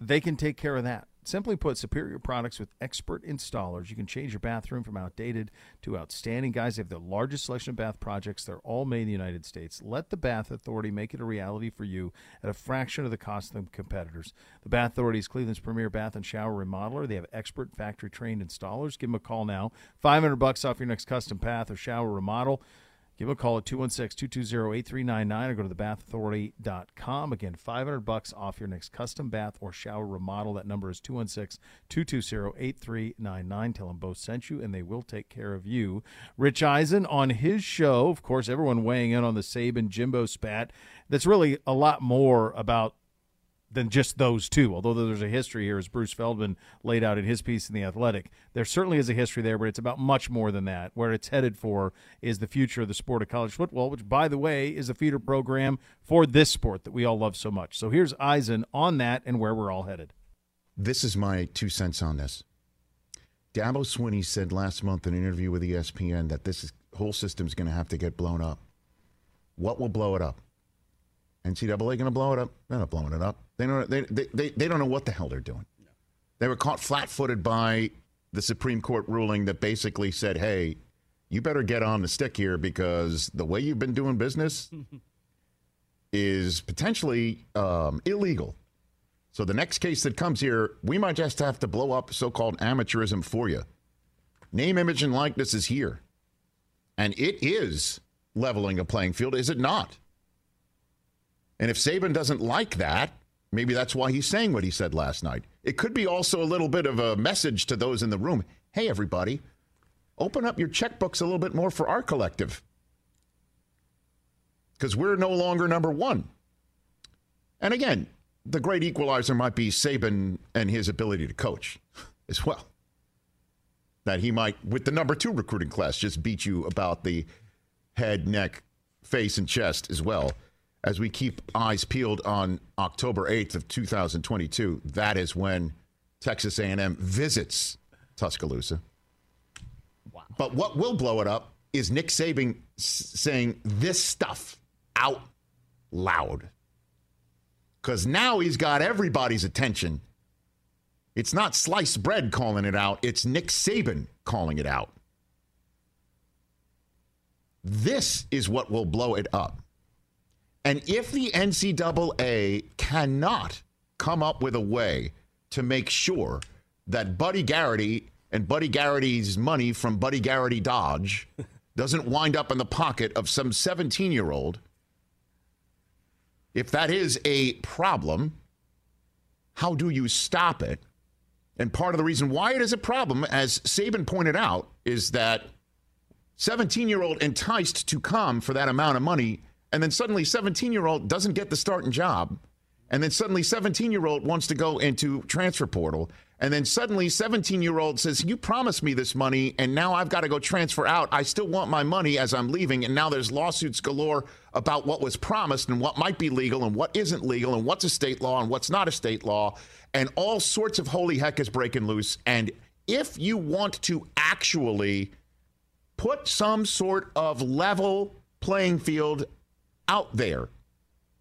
they can take care of that. Simply put, superior products with expert installers. You can change your bathroom from outdated to outstanding. Guys, they have the largest selection of bath projects. They're all made in the United States. Let the Bath Authority make it a reality for you at a fraction of the cost of the competitors. The Bath Authority is Cleveland's premier bath and shower remodeler. They have expert factory trained installers. Give them a call now. 500 bucks off your next custom bath or shower remodel. Give a call at 216-220-8399 or go to thebathauthority.com. Again, 500 bucks off your next custom bath or shower remodel. That number is 216-220-8399. Tell them Bo sent you and they will take care of you. Rich Eisen on his show, of course, everyone weighing in on the Saban Jimbo spat. That's really a lot more about than just those two. Although there's a history here, as Bruce Feldman laid out in his piece in The Athletic, there certainly is a history there, but it's about much more than that. Where it's headed for is the future of the sport of college football, which, by the way, is a feeder program for this sport that we all love so much. So here's Eisen on that and where we're all headed. This is my two cents on this. Dabo Swinney said last month in an interview with ESPN that this is, whole is going to have to get blown up. What will blow it up? NCAA going to blow it up? They're not blowing it up. They don't. They, they, they, they don't know what the hell they're doing. They were caught flat-footed by the Supreme Court ruling that basically said, "Hey, you better get on the stick here because the way you've been doing business is potentially um, illegal." So the next case that comes here, we might just have to blow up so-called amateurism for you. Name, image, and likeness is here, and it is leveling a playing field, is it not? And if Saban doesn't like that, maybe that's why he's saying what he said last night. It could be also a little bit of a message to those in the room. Hey, everybody, open up your checkbooks a little bit more for our collective. Because we're no longer number one. And again, the great equalizer might be Saban and his ability to coach as well. That he might, with the number two recruiting class, just beat you about the head, neck, face, and chest as well as we keep eyes peeled on October 8th of 2022. That is when Texas A&M visits Tuscaloosa. Wow. But what will blow it up is Nick Saban s- saying this stuff out loud. because now he's got everybody's attention. It's not sliced bread calling it out, it's Nick Saban calling it out. This is what will blow it up. And if the NCAA cannot come up with a way to make sure that Buddy Garrity and Buddy Garrity's money from Buddy Garrity Dodge doesn't wind up in the pocket of some 17 year old, if that is a problem, how do you stop it? And part of the reason why it is a problem, as Saban pointed out, is that 17 year old enticed to come for that amount of money, and then suddenly 17 year old doesn't get the starting job, and then suddenly 17 year old wants to go into transfer portal, and then suddenly 17 year old says, You promised me this money, and now I've got to go transfer out. I still want my money as I'm leaving, and now there's lawsuits galore about what was promised and what might be legal and what isn't legal and what's a state law and what's not a state law, and all sorts of holy heck is breaking loose. And if you want to actually put some sort of level playing field out there.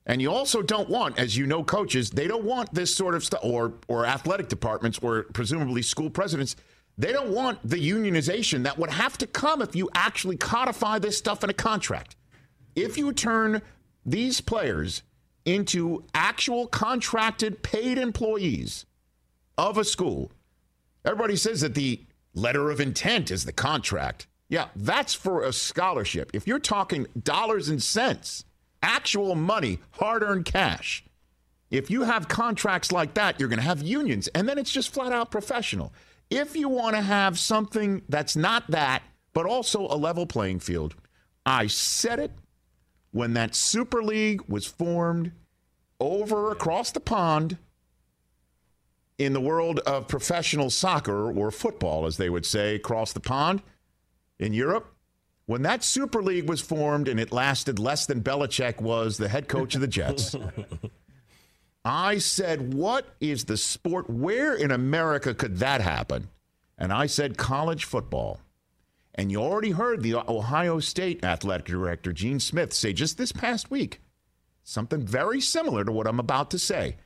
And you also don't want, as you know, coaches, they don't want this sort of stuff, or, or athletic departments, or presumably school presidents, they don't want the unionization that would have to come if you actually codify this stuff in a contract. If you turn these players into actual contracted paid employees of a school, everybody says that the letter of intent is the contract. Yeah, that's for a scholarship. If you're talking dollars and cents, actual money, hard earned cash, if you have contracts like that, you're going to have unions. And then it's just flat out professional. If you want to have something that's not that, but also a level playing field, I said it when that Super League was formed over across the pond in the world of professional soccer or football, as they would say, across the pond in Europe. When that Super League was formed and it lasted less than Belichick was the head coach of the Jets, I said, What is the sport? Where in America could that happen? And I said, College football. And you already heard the Ohio State athletic director, Gene Smith, say just this past week something very similar to what I'm about to say.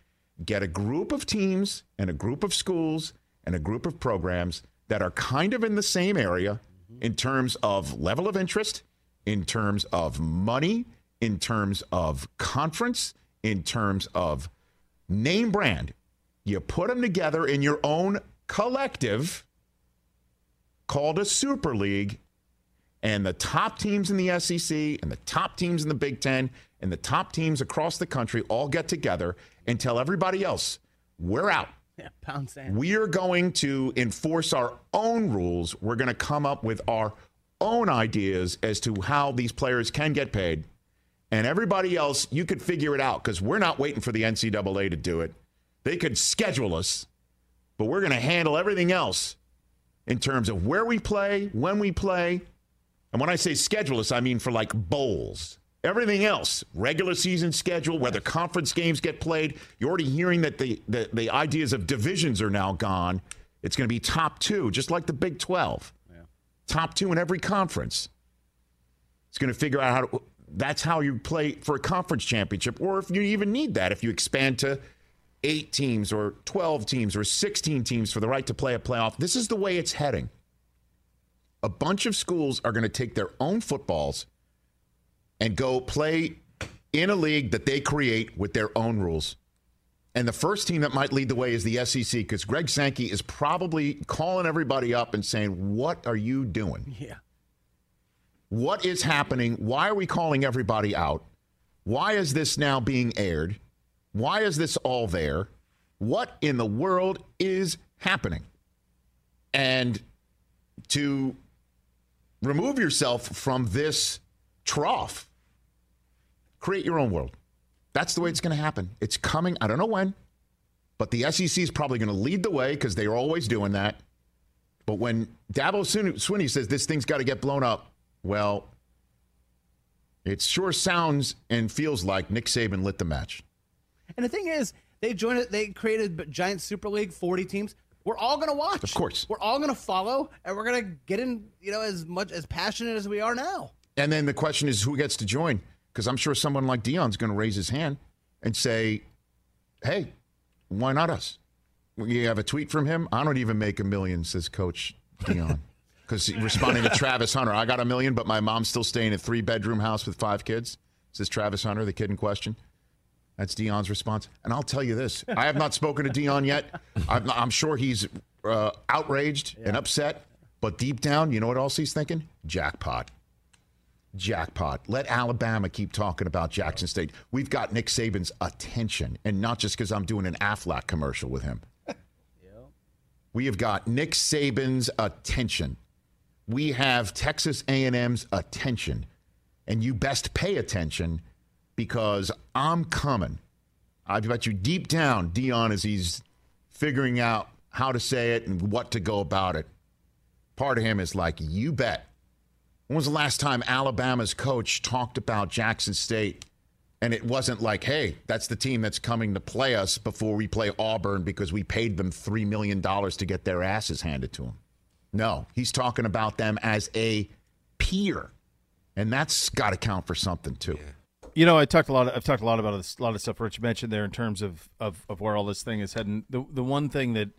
Get a group of teams and a group of schools and a group of programs that are kind of in the same area in terms of level of interest, in terms of money, in terms of conference, in terms of name brand. You put them together in your own collective called a Super League, and the top teams in the SEC and the top teams in the Big Ten and the top teams across the country all get together and tell everybody else, we're out. Yeah, pound sand. We are going to enforce our own rules. We're going to come up with our own ideas as to how these players can get paid. And everybody else, you could figure it out because we're not waiting for the NCAA to do it. They could schedule us, but we're going to handle everything else in terms of where we play, when we play. And when I say schedule us, I mean for like bowls. Everything else, regular season schedule, whether conference games get played, you're already hearing that the, the, the ideas of divisions are now gone. It's going to be top two, just like the Big 12. Yeah. Top two in every conference. It's going to figure out how to, that's how you play for a conference championship, or if you even need that, if you expand to eight teams or 12 teams or 16 teams for the right to play a playoff. This is the way it's heading. A bunch of schools are going to take their own footballs and go play in a league that they create with their own rules. And the first team that might lead the way is the SEC because Greg Sankey is probably calling everybody up and saying, What are you doing? Yeah. What is happening? Why are we calling everybody out? Why is this now being aired? Why is this all there? What in the world is happening? And to remove yourself from this trough, create your own world. That's the way it's going to happen. It's coming. I don't know when, but the SEC is probably going to lead the way because they are always doing that. But when Dabo Swinney says this thing's got to get blown up, well, it sure sounds and feels like Nick Saban lit the match. And the thing is, they joined it. They created a giant Super League, forty teams. We're all going to watch. Of course, we're all going to follow, and we're going to get in. You know, as much as passionate as we are now. And then the question is, who gets to join? Because I'm sure someone like Deion's going to raise his hand and say, hey, why not us? You have a tweet from him. I don't even make a million, says Coach Deion. Because responding to Travis Hunter, I got a million, but my mom's still staying in a three bedroom house with five kids. Says Travis Hunter, the kid in question. That's Deion's response. And I'll tell you this I have not spoken to Deion yet. I'm, I'm sure he's uh, outraged and upset. But deep down, you know what else he's thinking? Jackpot. Jackpot. Let Alabama keep talking about Jackson State. We've got Nick Saban's attention, and not just because I'm doing an Aflac commercial with him. We have got Nick Saban's attention. We have Texas A&M's attention, and you best pay attention because I'm coming. I bet you deep down, Deion, as he's figuring out how to say it and what to go about it, part of him is like, you bet. When was the last time Alabama's coach talked about Jackson State and it wasn't like, hey, that's the team that's coming to play us before we play Auburn because we paid them $3 million to get their asses handed to them? No, he's talking about them as a peer. And that's got to count for something, too. You know, I talked a lot. Of, I've talked a lot about this, a lot of stuff Rich mentioned there in terms of, of of where all this thing is heading. The the one thing that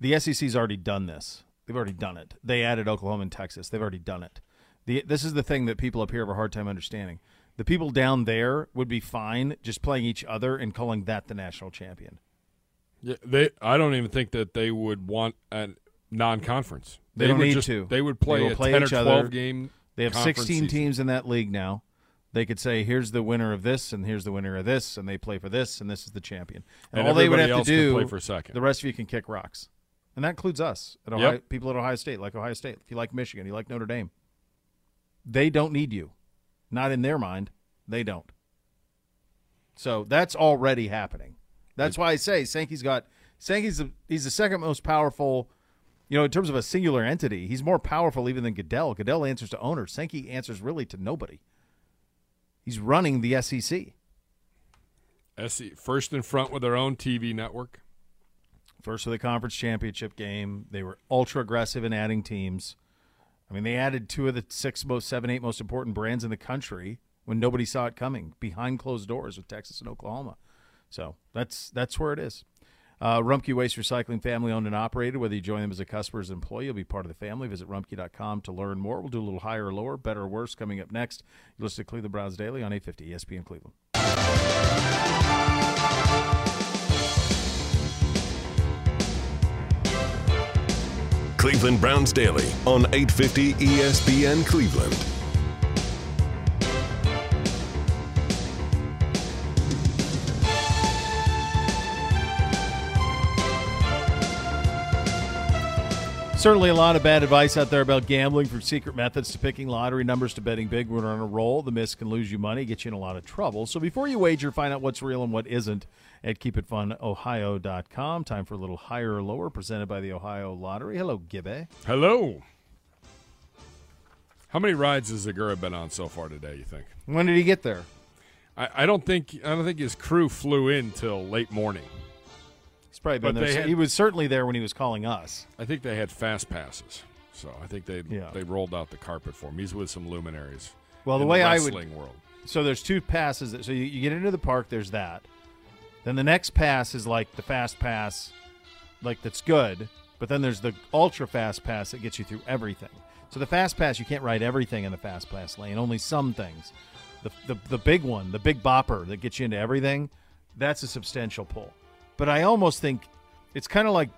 the SEC's already done this. They've already done it. They added Oklahoma and Texas. They've already done it. The this is the thing that people up here have a hard time understanding. The people down there would be fine just playing each other and calling that the national champion. Yeah, they. I don't even think that they would want a non-conference. They, don't would need just, to. They would play, will a play ten each or twelve other. game. They have 16 season. teams in that league now. They could say, "Here's the winner of this, and here's the winner of this," and they play for this, and this is the champion. And, And all they would have to do, play for second. the rest of you can kick rocks, and that includes us at Ohio. Yep. People at Ohio State, like Ohio State. If you like Michigan, you like Notre Dame. They don't need you, not in their mind. They don't. So that's already happening. That's why I say Sankey's got Sankey's the, he's the second most powerful. You know, in terms of a singular entity, he's more powerful even than Goodell. Goodell answers to owners. Sankey answers really to nobody. He's running the SEC. SC first in front with their own TV network. First for the conference championship game. They were ultra aggressive in adding teams. I mean, they added two of the six most, seven, eight most important brands in the country when nobody saw it coming behind closed doors with Texas and Oklahoma. So that's that's where it is. Uh, Rumpke Waste Recycling, family owned and operated. Whether you join them as a customer or as an employee, you'll be part of the family. Visit rumpke.com to learn more. We'll do a little higher or lower, better or worse coming up next. You listen to Cleveland Browns Daily on 850 ESPN Cleveland. Cleveland Browns Daily on 850 ESPN Cleveland. Certainly, a lot of bad advice out there about gambling, from secret methods to picking lottery numbers to betting big when on a roll. The miss can lose you money, get you in a lot of trouble. So before you wager, find out what's real and what isn't at keepitfunohio.com. Time for a little higher or lower, presented by the Ohio Lottery. Hello, Gibby. Hello. How many rides has Zegura been on so far today? You think? When did he get there? I, I don't think I don't think his crew flew in till late morning. He's probably been But there. so- had- he was certainly there when he was calling us. I think they had fast passes, so I think they Yeah. they rolled out the carpet for him. He's with some luminaries. Well, the way I wrestling would world. So there's two passes. That, so you, you get into the park. There's that. Then the next pass is like the fast pass, like that's good. But then there's the ultra fast pass that gets you through everything. So the fast pass, you can't ride everything in the fast pass lane. Only some things. The the, the big one, the big bopper that gets you into everything, that's a substantial pull. But I almost think it's kind of like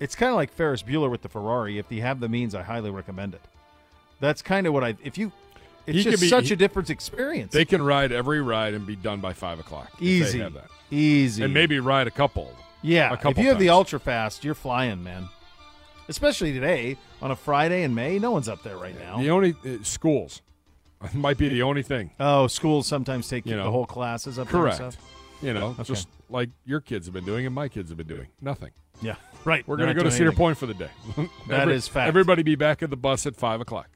it's kind of like Ferris Bueller with the Ferrari. If you have the means, I highly recommend it. That's kind of what I. If you, it's He just be- such he- a different experience. They can ride every ride and be done by five o'clock. Easy. Easy. and maybe ride a couple. yeah. a couple if you have the ultra fast, you're flying, man. Especially today on a Friday in May, no one's up there right now. The only uh, schools might be the only thing. Oh, schools sometimes take You the know. whole classes up Correct. there. and stuff. You know, Okay. just like your kids have been doing and my kids have been doing. Nothing. Yeah, right. We're going to go to Cedar anything. Point for the day. That is fact. Everybody be back at the bus at five o'clock.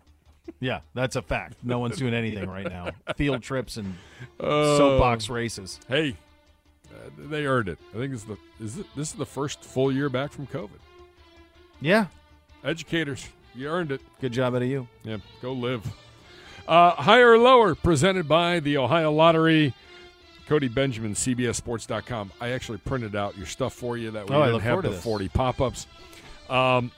Yeah, that's a fact. No one's doing anything right now. Field trips and Oh. soapbox races. Hey, uh, they earned it. I think it's the is it, this is the first full year back from COVID. Yeah, Educators, you earned it. good job out of you. Yeah, go live. Uh, higher or lower, presented by the Ohio Lottery. Cody Benjamin, CBSSports.com. I actually printed out your stuff for you that we Oh, I didn't look have forward to the this. 40 pop ups. Um,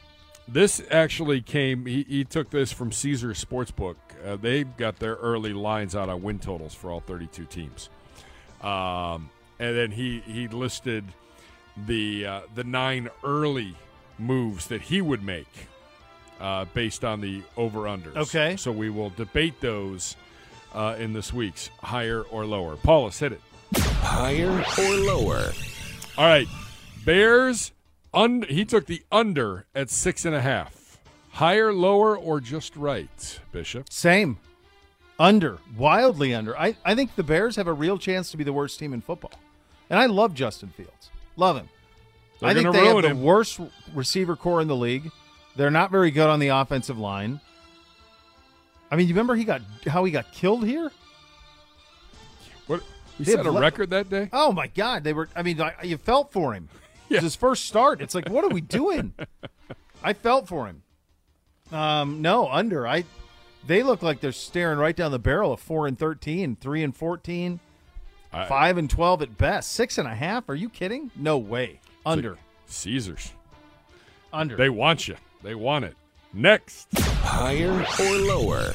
this actually came, he, he took this from Caesar Sportsbook. Uh, they got their early lines out on win totals for all 32 teams. Um, and then he, he listed the, uh, the nine early moves that he would make uh, based on the over unders. Okay. So we will debate those uh, in this week's higher or lower. Paulus, hit it. Higher or lower? All right. Bears, un- he took the under at six and a half. Higher, lower, or just right, Bishop? Same. Under. Wildly under. I, I think the Bears have a real chance to be the worst team in football. And I love Justin Fields. Love him. They're I think they have ruin the him. worst receiver corps in the league. They're not very good on the offensive line. I mean, you remember he got how he got killed here? What? He They set a le- record that day? Oh my God! They were. I mean, I, you felt for him. It was his first start. It's like, what are we doing? I felt for him. Um, no, under. I. They look like they're staring right down the barrel of four and 13, 3 and 14, I- five and twelve at best. Six and a half? Are you kidding? No way. Under. Caesars. Under. They want you. They want it. Next. Higher or lower?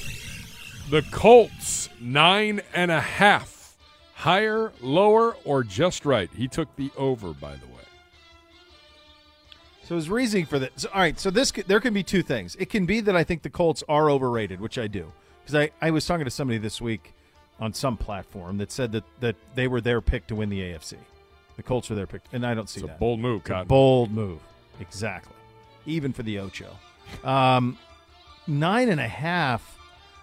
The Colts, nine and a half. Higher, lower, or just right? He took the over, by the way. So his reasoning for this. So, all right, so this there can be two things. It can be that I think the Colts are overrated, which I do, because I, I was talking to somebody this week on some platform that said that that they were their pick to win the AFC. The Colts are their pick, and I don't see It's a that. bold move, Cotton. bold move, exactly. Even for the Ocho, um, nine and a half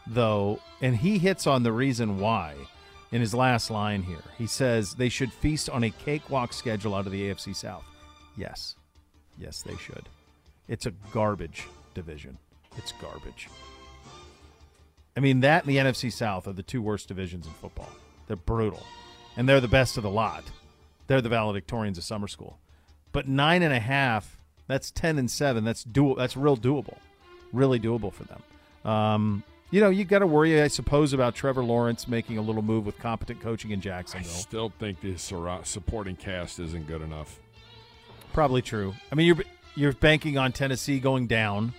though, and he hits on the reason why in his last line here. He says they should feast on a cakewalk schedule out of the AFC South. Yes. Yes, they should. It's a garbage division. It's garbage. I mean, that and the NFC South are the two worst divisions in football. They're brutal. And they're the best of the lot. They're the valedictorians of summer school. But nine and a half, that's ten and seven. That's do that's real doable. Really doable for them. Um, you know, you got to worry, I suppose, about Trevor Lawrence making a little move with competent coaching in Jacksonville. I still think the supporting cast isn't good enough. Probably true. I mean, you're you're banking on Tennessee going down.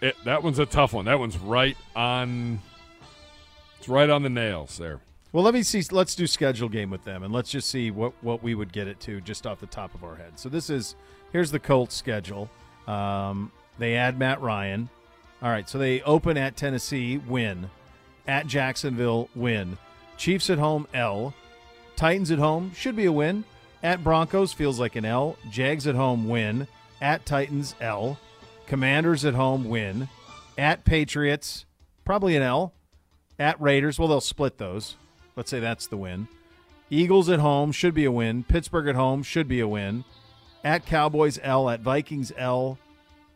It, that one's a tough one. That one's right on. It's right on the nails there. Well, let me see. Let's do schedule game with them, and let's just see what what we would get it to just off the top of our head. So this is here's the Colts schedule. Um, they add Matt Ryan. All right, so they open at Tennessee, win. At Jacksonville, win. Chiefs at home, L. Titans at home should be a win. At Broncos feels like an L. Jags at home, win. At Titans, L. Commanders at home, win. At Patriots, probably an L. At Raiders, well, they'll split those. Let's say that's the win. Eagles at home should be a win. Pittsburgh at home should be a win. At Cowboys, L. At Vikings, L.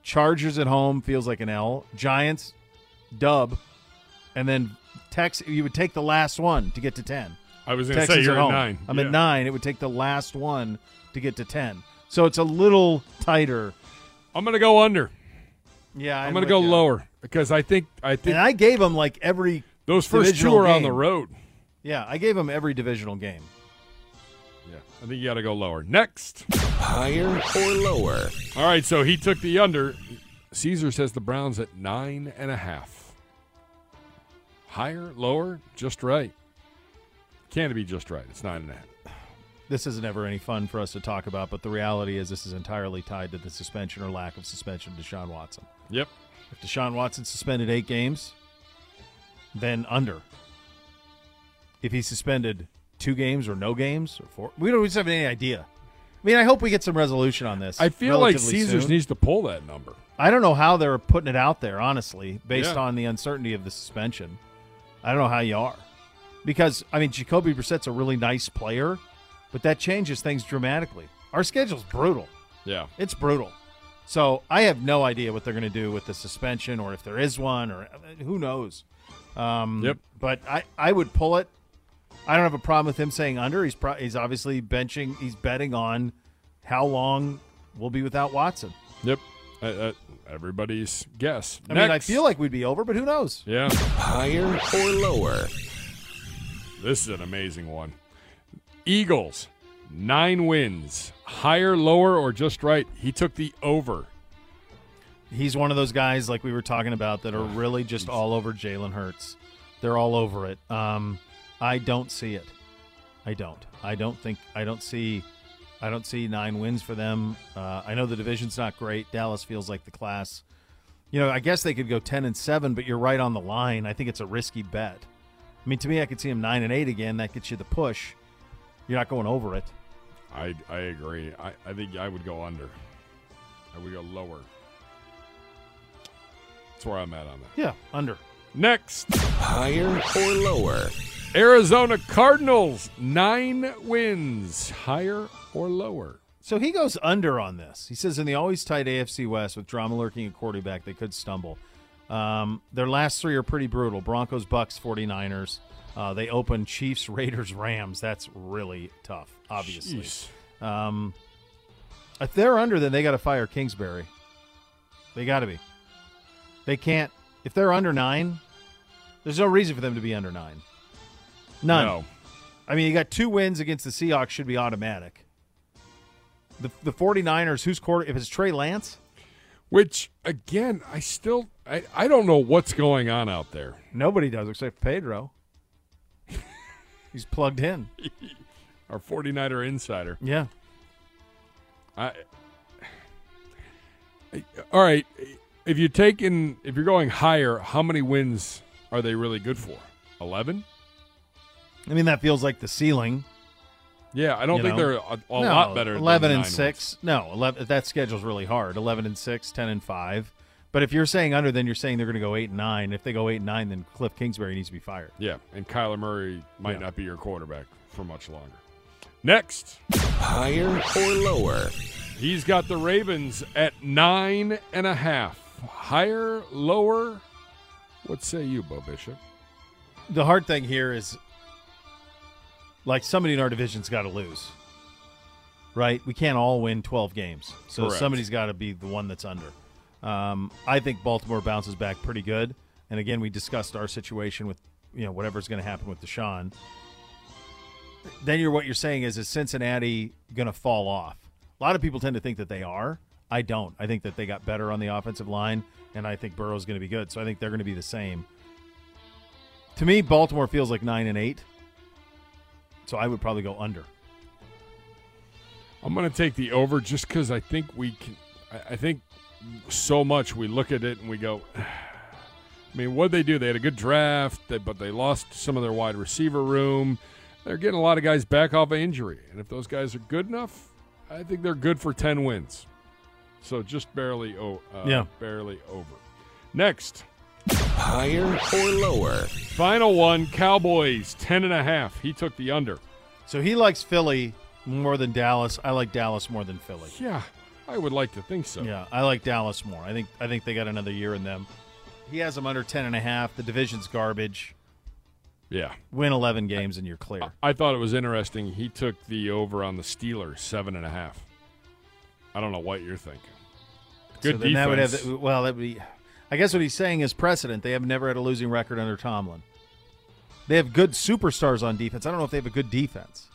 Chargers at home feels like an L. Giants, dub. And then Tex, you would take the last one to get to 10. I was going to say Texans you're at at home. nine. I'm Yeah. at nine. It would take the last one to get to 10. So it's a little tighter. I'm going to go under. Yeah, I'm, I'm going to go you. lower because I think I think And I gave them like every those first two divisional are on the road. Yeah, I gave them every divisional game. Yeah, I think you got to go lower. Next, Higher or lower? all right. So he took the under. Caesar says the Browns at nine and a half. Higher, lower, just right. Can it be just right? It's nine and a half. This isn't ever any fun for us to talk about, but the reality is this is entirely tied to the suspension or lack of suspension of Deshaun Watson. Yep. If Deshaun Watson suspended eight games, then under. If he suspended two games or no games or four, we don't just have any idea. I mean, I hope we get some resolution on this. I feel like Caesars soon. needs to pull that number. I don't know how they're putting it out there, honestly, based Yeah. on the uncertainty of the suspension. I don't know how you are. Because, I mean, Jacoby Brissett's a really nice player, but that changes things dramatically. Our schedule's brutal. Yeah. It's brutal. So I have no idea what they're going to do with the suspension or if there is one or uh, who knows. Um, Yep. But I, I would pull it. I don't have a problem with him saying under. He's pro- he's obviously benching. He's betting on how long we'll be without Watson. Yep. I, I, everybody's guess. I mean, I feel like we'd be over, but who knows? Yeah. Higher or lower? This is an amazing one. Eagles, nine wins. Higher, lower, or just right? He took the over. He's one of those guys like we were talking about that are really just all over Jalen Hurts. They're all over it. Um, I don't see it. I don't. I don't think. I don't see. I don't see nine wins for them. Uh, I know the division's not great. Dallas feels like the class. You know, I guess they could go ten and seven, but you're right on the line. I think it's a risky bet. I mean, to me, I could see him nine and eight again. That gets you the push. You're not going over it. I, I agree. I, I think I would go under. I would go lower. That's where I'm at on that. Yeah, under. Next, Higher or lower? Arizona Cardinals, nine wins. Higher or lower? So he goes under on this. He says in the always tight AFC West with drama lurking at quarterback, they could stumble. Um, their last three are pretty brutal Broncos, Bucks, 49ers. Uh, they open Chiefs, Raiders, Rams. That's really tough, obviously. Um, if they're under, then they got to fire Kingsbury. They got to be. They can't. If they're under nine, there's no reason for them to be under nine. None. No. I mean, you got two wins against the Seahawks, should be automatic. The the 49ers, who's quarter? If it's Trey Lance, Which, again, I still I, I don't know what's going on out there. nobody does except Pedro. He's plugged in. Our 49er insider. Yeah. I, I- all right. If you're taking, if you're going higher, how many wins are they really good for? Eleven? I mean, that feels like the ceiling. Yeah, I don't you think know? they're a, a No, lot better. than 11 and nine 6. No, 11, that schedule's really hard. 11 and 6, 10 and 5. But if you're saying under, then you're saying they're going to go 8 and 9. If they go 8 and 9, then Cliff Kingsbury needs to be fired. Yeah, and Kyler Murray might Yeah. not be your quarterback for much longer. Next, Higher or lower? he's got the Ravens at nine and a half. Higher, lower? What say you, Bo Bishop? The hard thing here is like somebody in our division's got to lose. Right? We can't all win 12 games. So Correct. somebody's got to be the one that's under. Um, I think Baltimore bounces back pretty good. And again, we discussed our situation with, you know, whatever's going to happen with Deshaun. Then you're what you're saying is is Cincinnati going to fall off? A lot of people tend to think that they are. I don't. I think that they got better on the offensive line, and I think Burrow's going to be good. So I think they're going to be the same. To me, Baltimore feels like nine and eight. So I would probably go under. I'm going to take the over just because I think we can. I, think so much we look at it and we go. I mean, what they do? They had a good draft, but they lost some of their wide receiver room. They're getting a lot of guys back off of injury, and if those guys are good enough, I think they're good for ten wins. So just barely, oh, uh, Yeah. barely over. Next, Higher or lower? final one: Cowboys ten and a half. He took the under. So he likes Philly more than Dallas. I like Dallas more than Philly. Yeah, I would like to think so. Yeah, I like Dallas more. I think I think they got another year in them. He has them under 10 and a half. The division's garbage. Yeah. Win 11 games and you're clear. I thought it was interesting. He took the over on the Steelers, seven and a half. I don't know what you're thinking. Good so defense. that would have well, that would be I guess what he's saying is precedent. They have never had a losing record under Tomlin. They have good superstars on defense. I don't know if they have a good defense.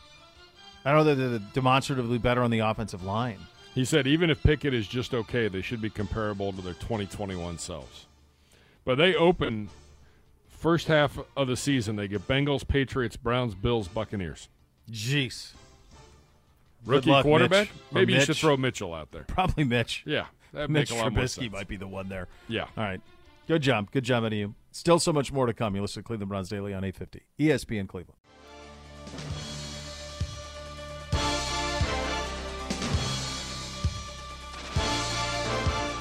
I don't know that they're demonstratively better on the offensive line. he said even if Pickett is just okay, they should be comparable to their 2021 selves. But they open first half of the season. They get Bengals, Patriots, Browns, Bills, Buccaneers. Jeez. Rookie luck, quarterback. Mitch. Maybe you should throw Mitchell out there. Probably Mitch. Yeah, that'd Mitch make a lot Trubisky sense. might be the one there. Yeah. All right. Good job. Good job out of you. Still so much more to come. You listen to Cleveland Browns Daily on 850. ESPN Cleveland.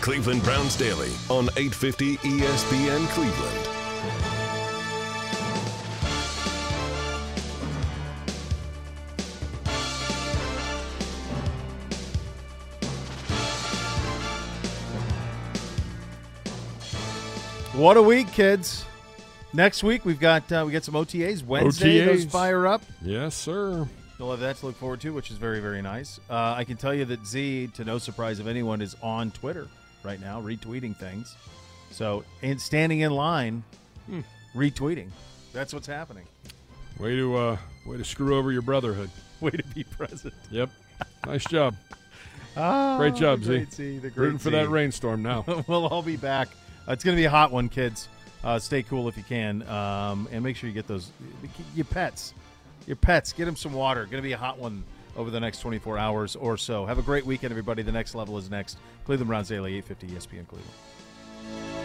Cleveland Browns Daily on 850 ESPN Cleveland. What a week, kids. Next week we've got uh, we got some OTAs. Wednesday those fire up. Yes, sir. You'll have that to look forward to, which is very very nice. Uh, I can tell you that Z, to no surprise of anyone, is on Twitter right now, retweeting things. So, and standing in line, Hmm. retweeting. That's what's happening. Way to uh, way to screw over your brotherhood. Way to be present. Yep. Nice job. Ah, Great job, Z. great Z, the great Rooting for that rainstorm now. we'll all be back. It's going to be a hot one, kids. Uh, stay cool if you can, um, and make sure you get those your pets. Your pets, get them some water. Going to be a hot one over the next 24 hours or so. Have a great weekend, everybody. The next level is next. Cleveland Browns Daily, 850 ESPN Cleveland.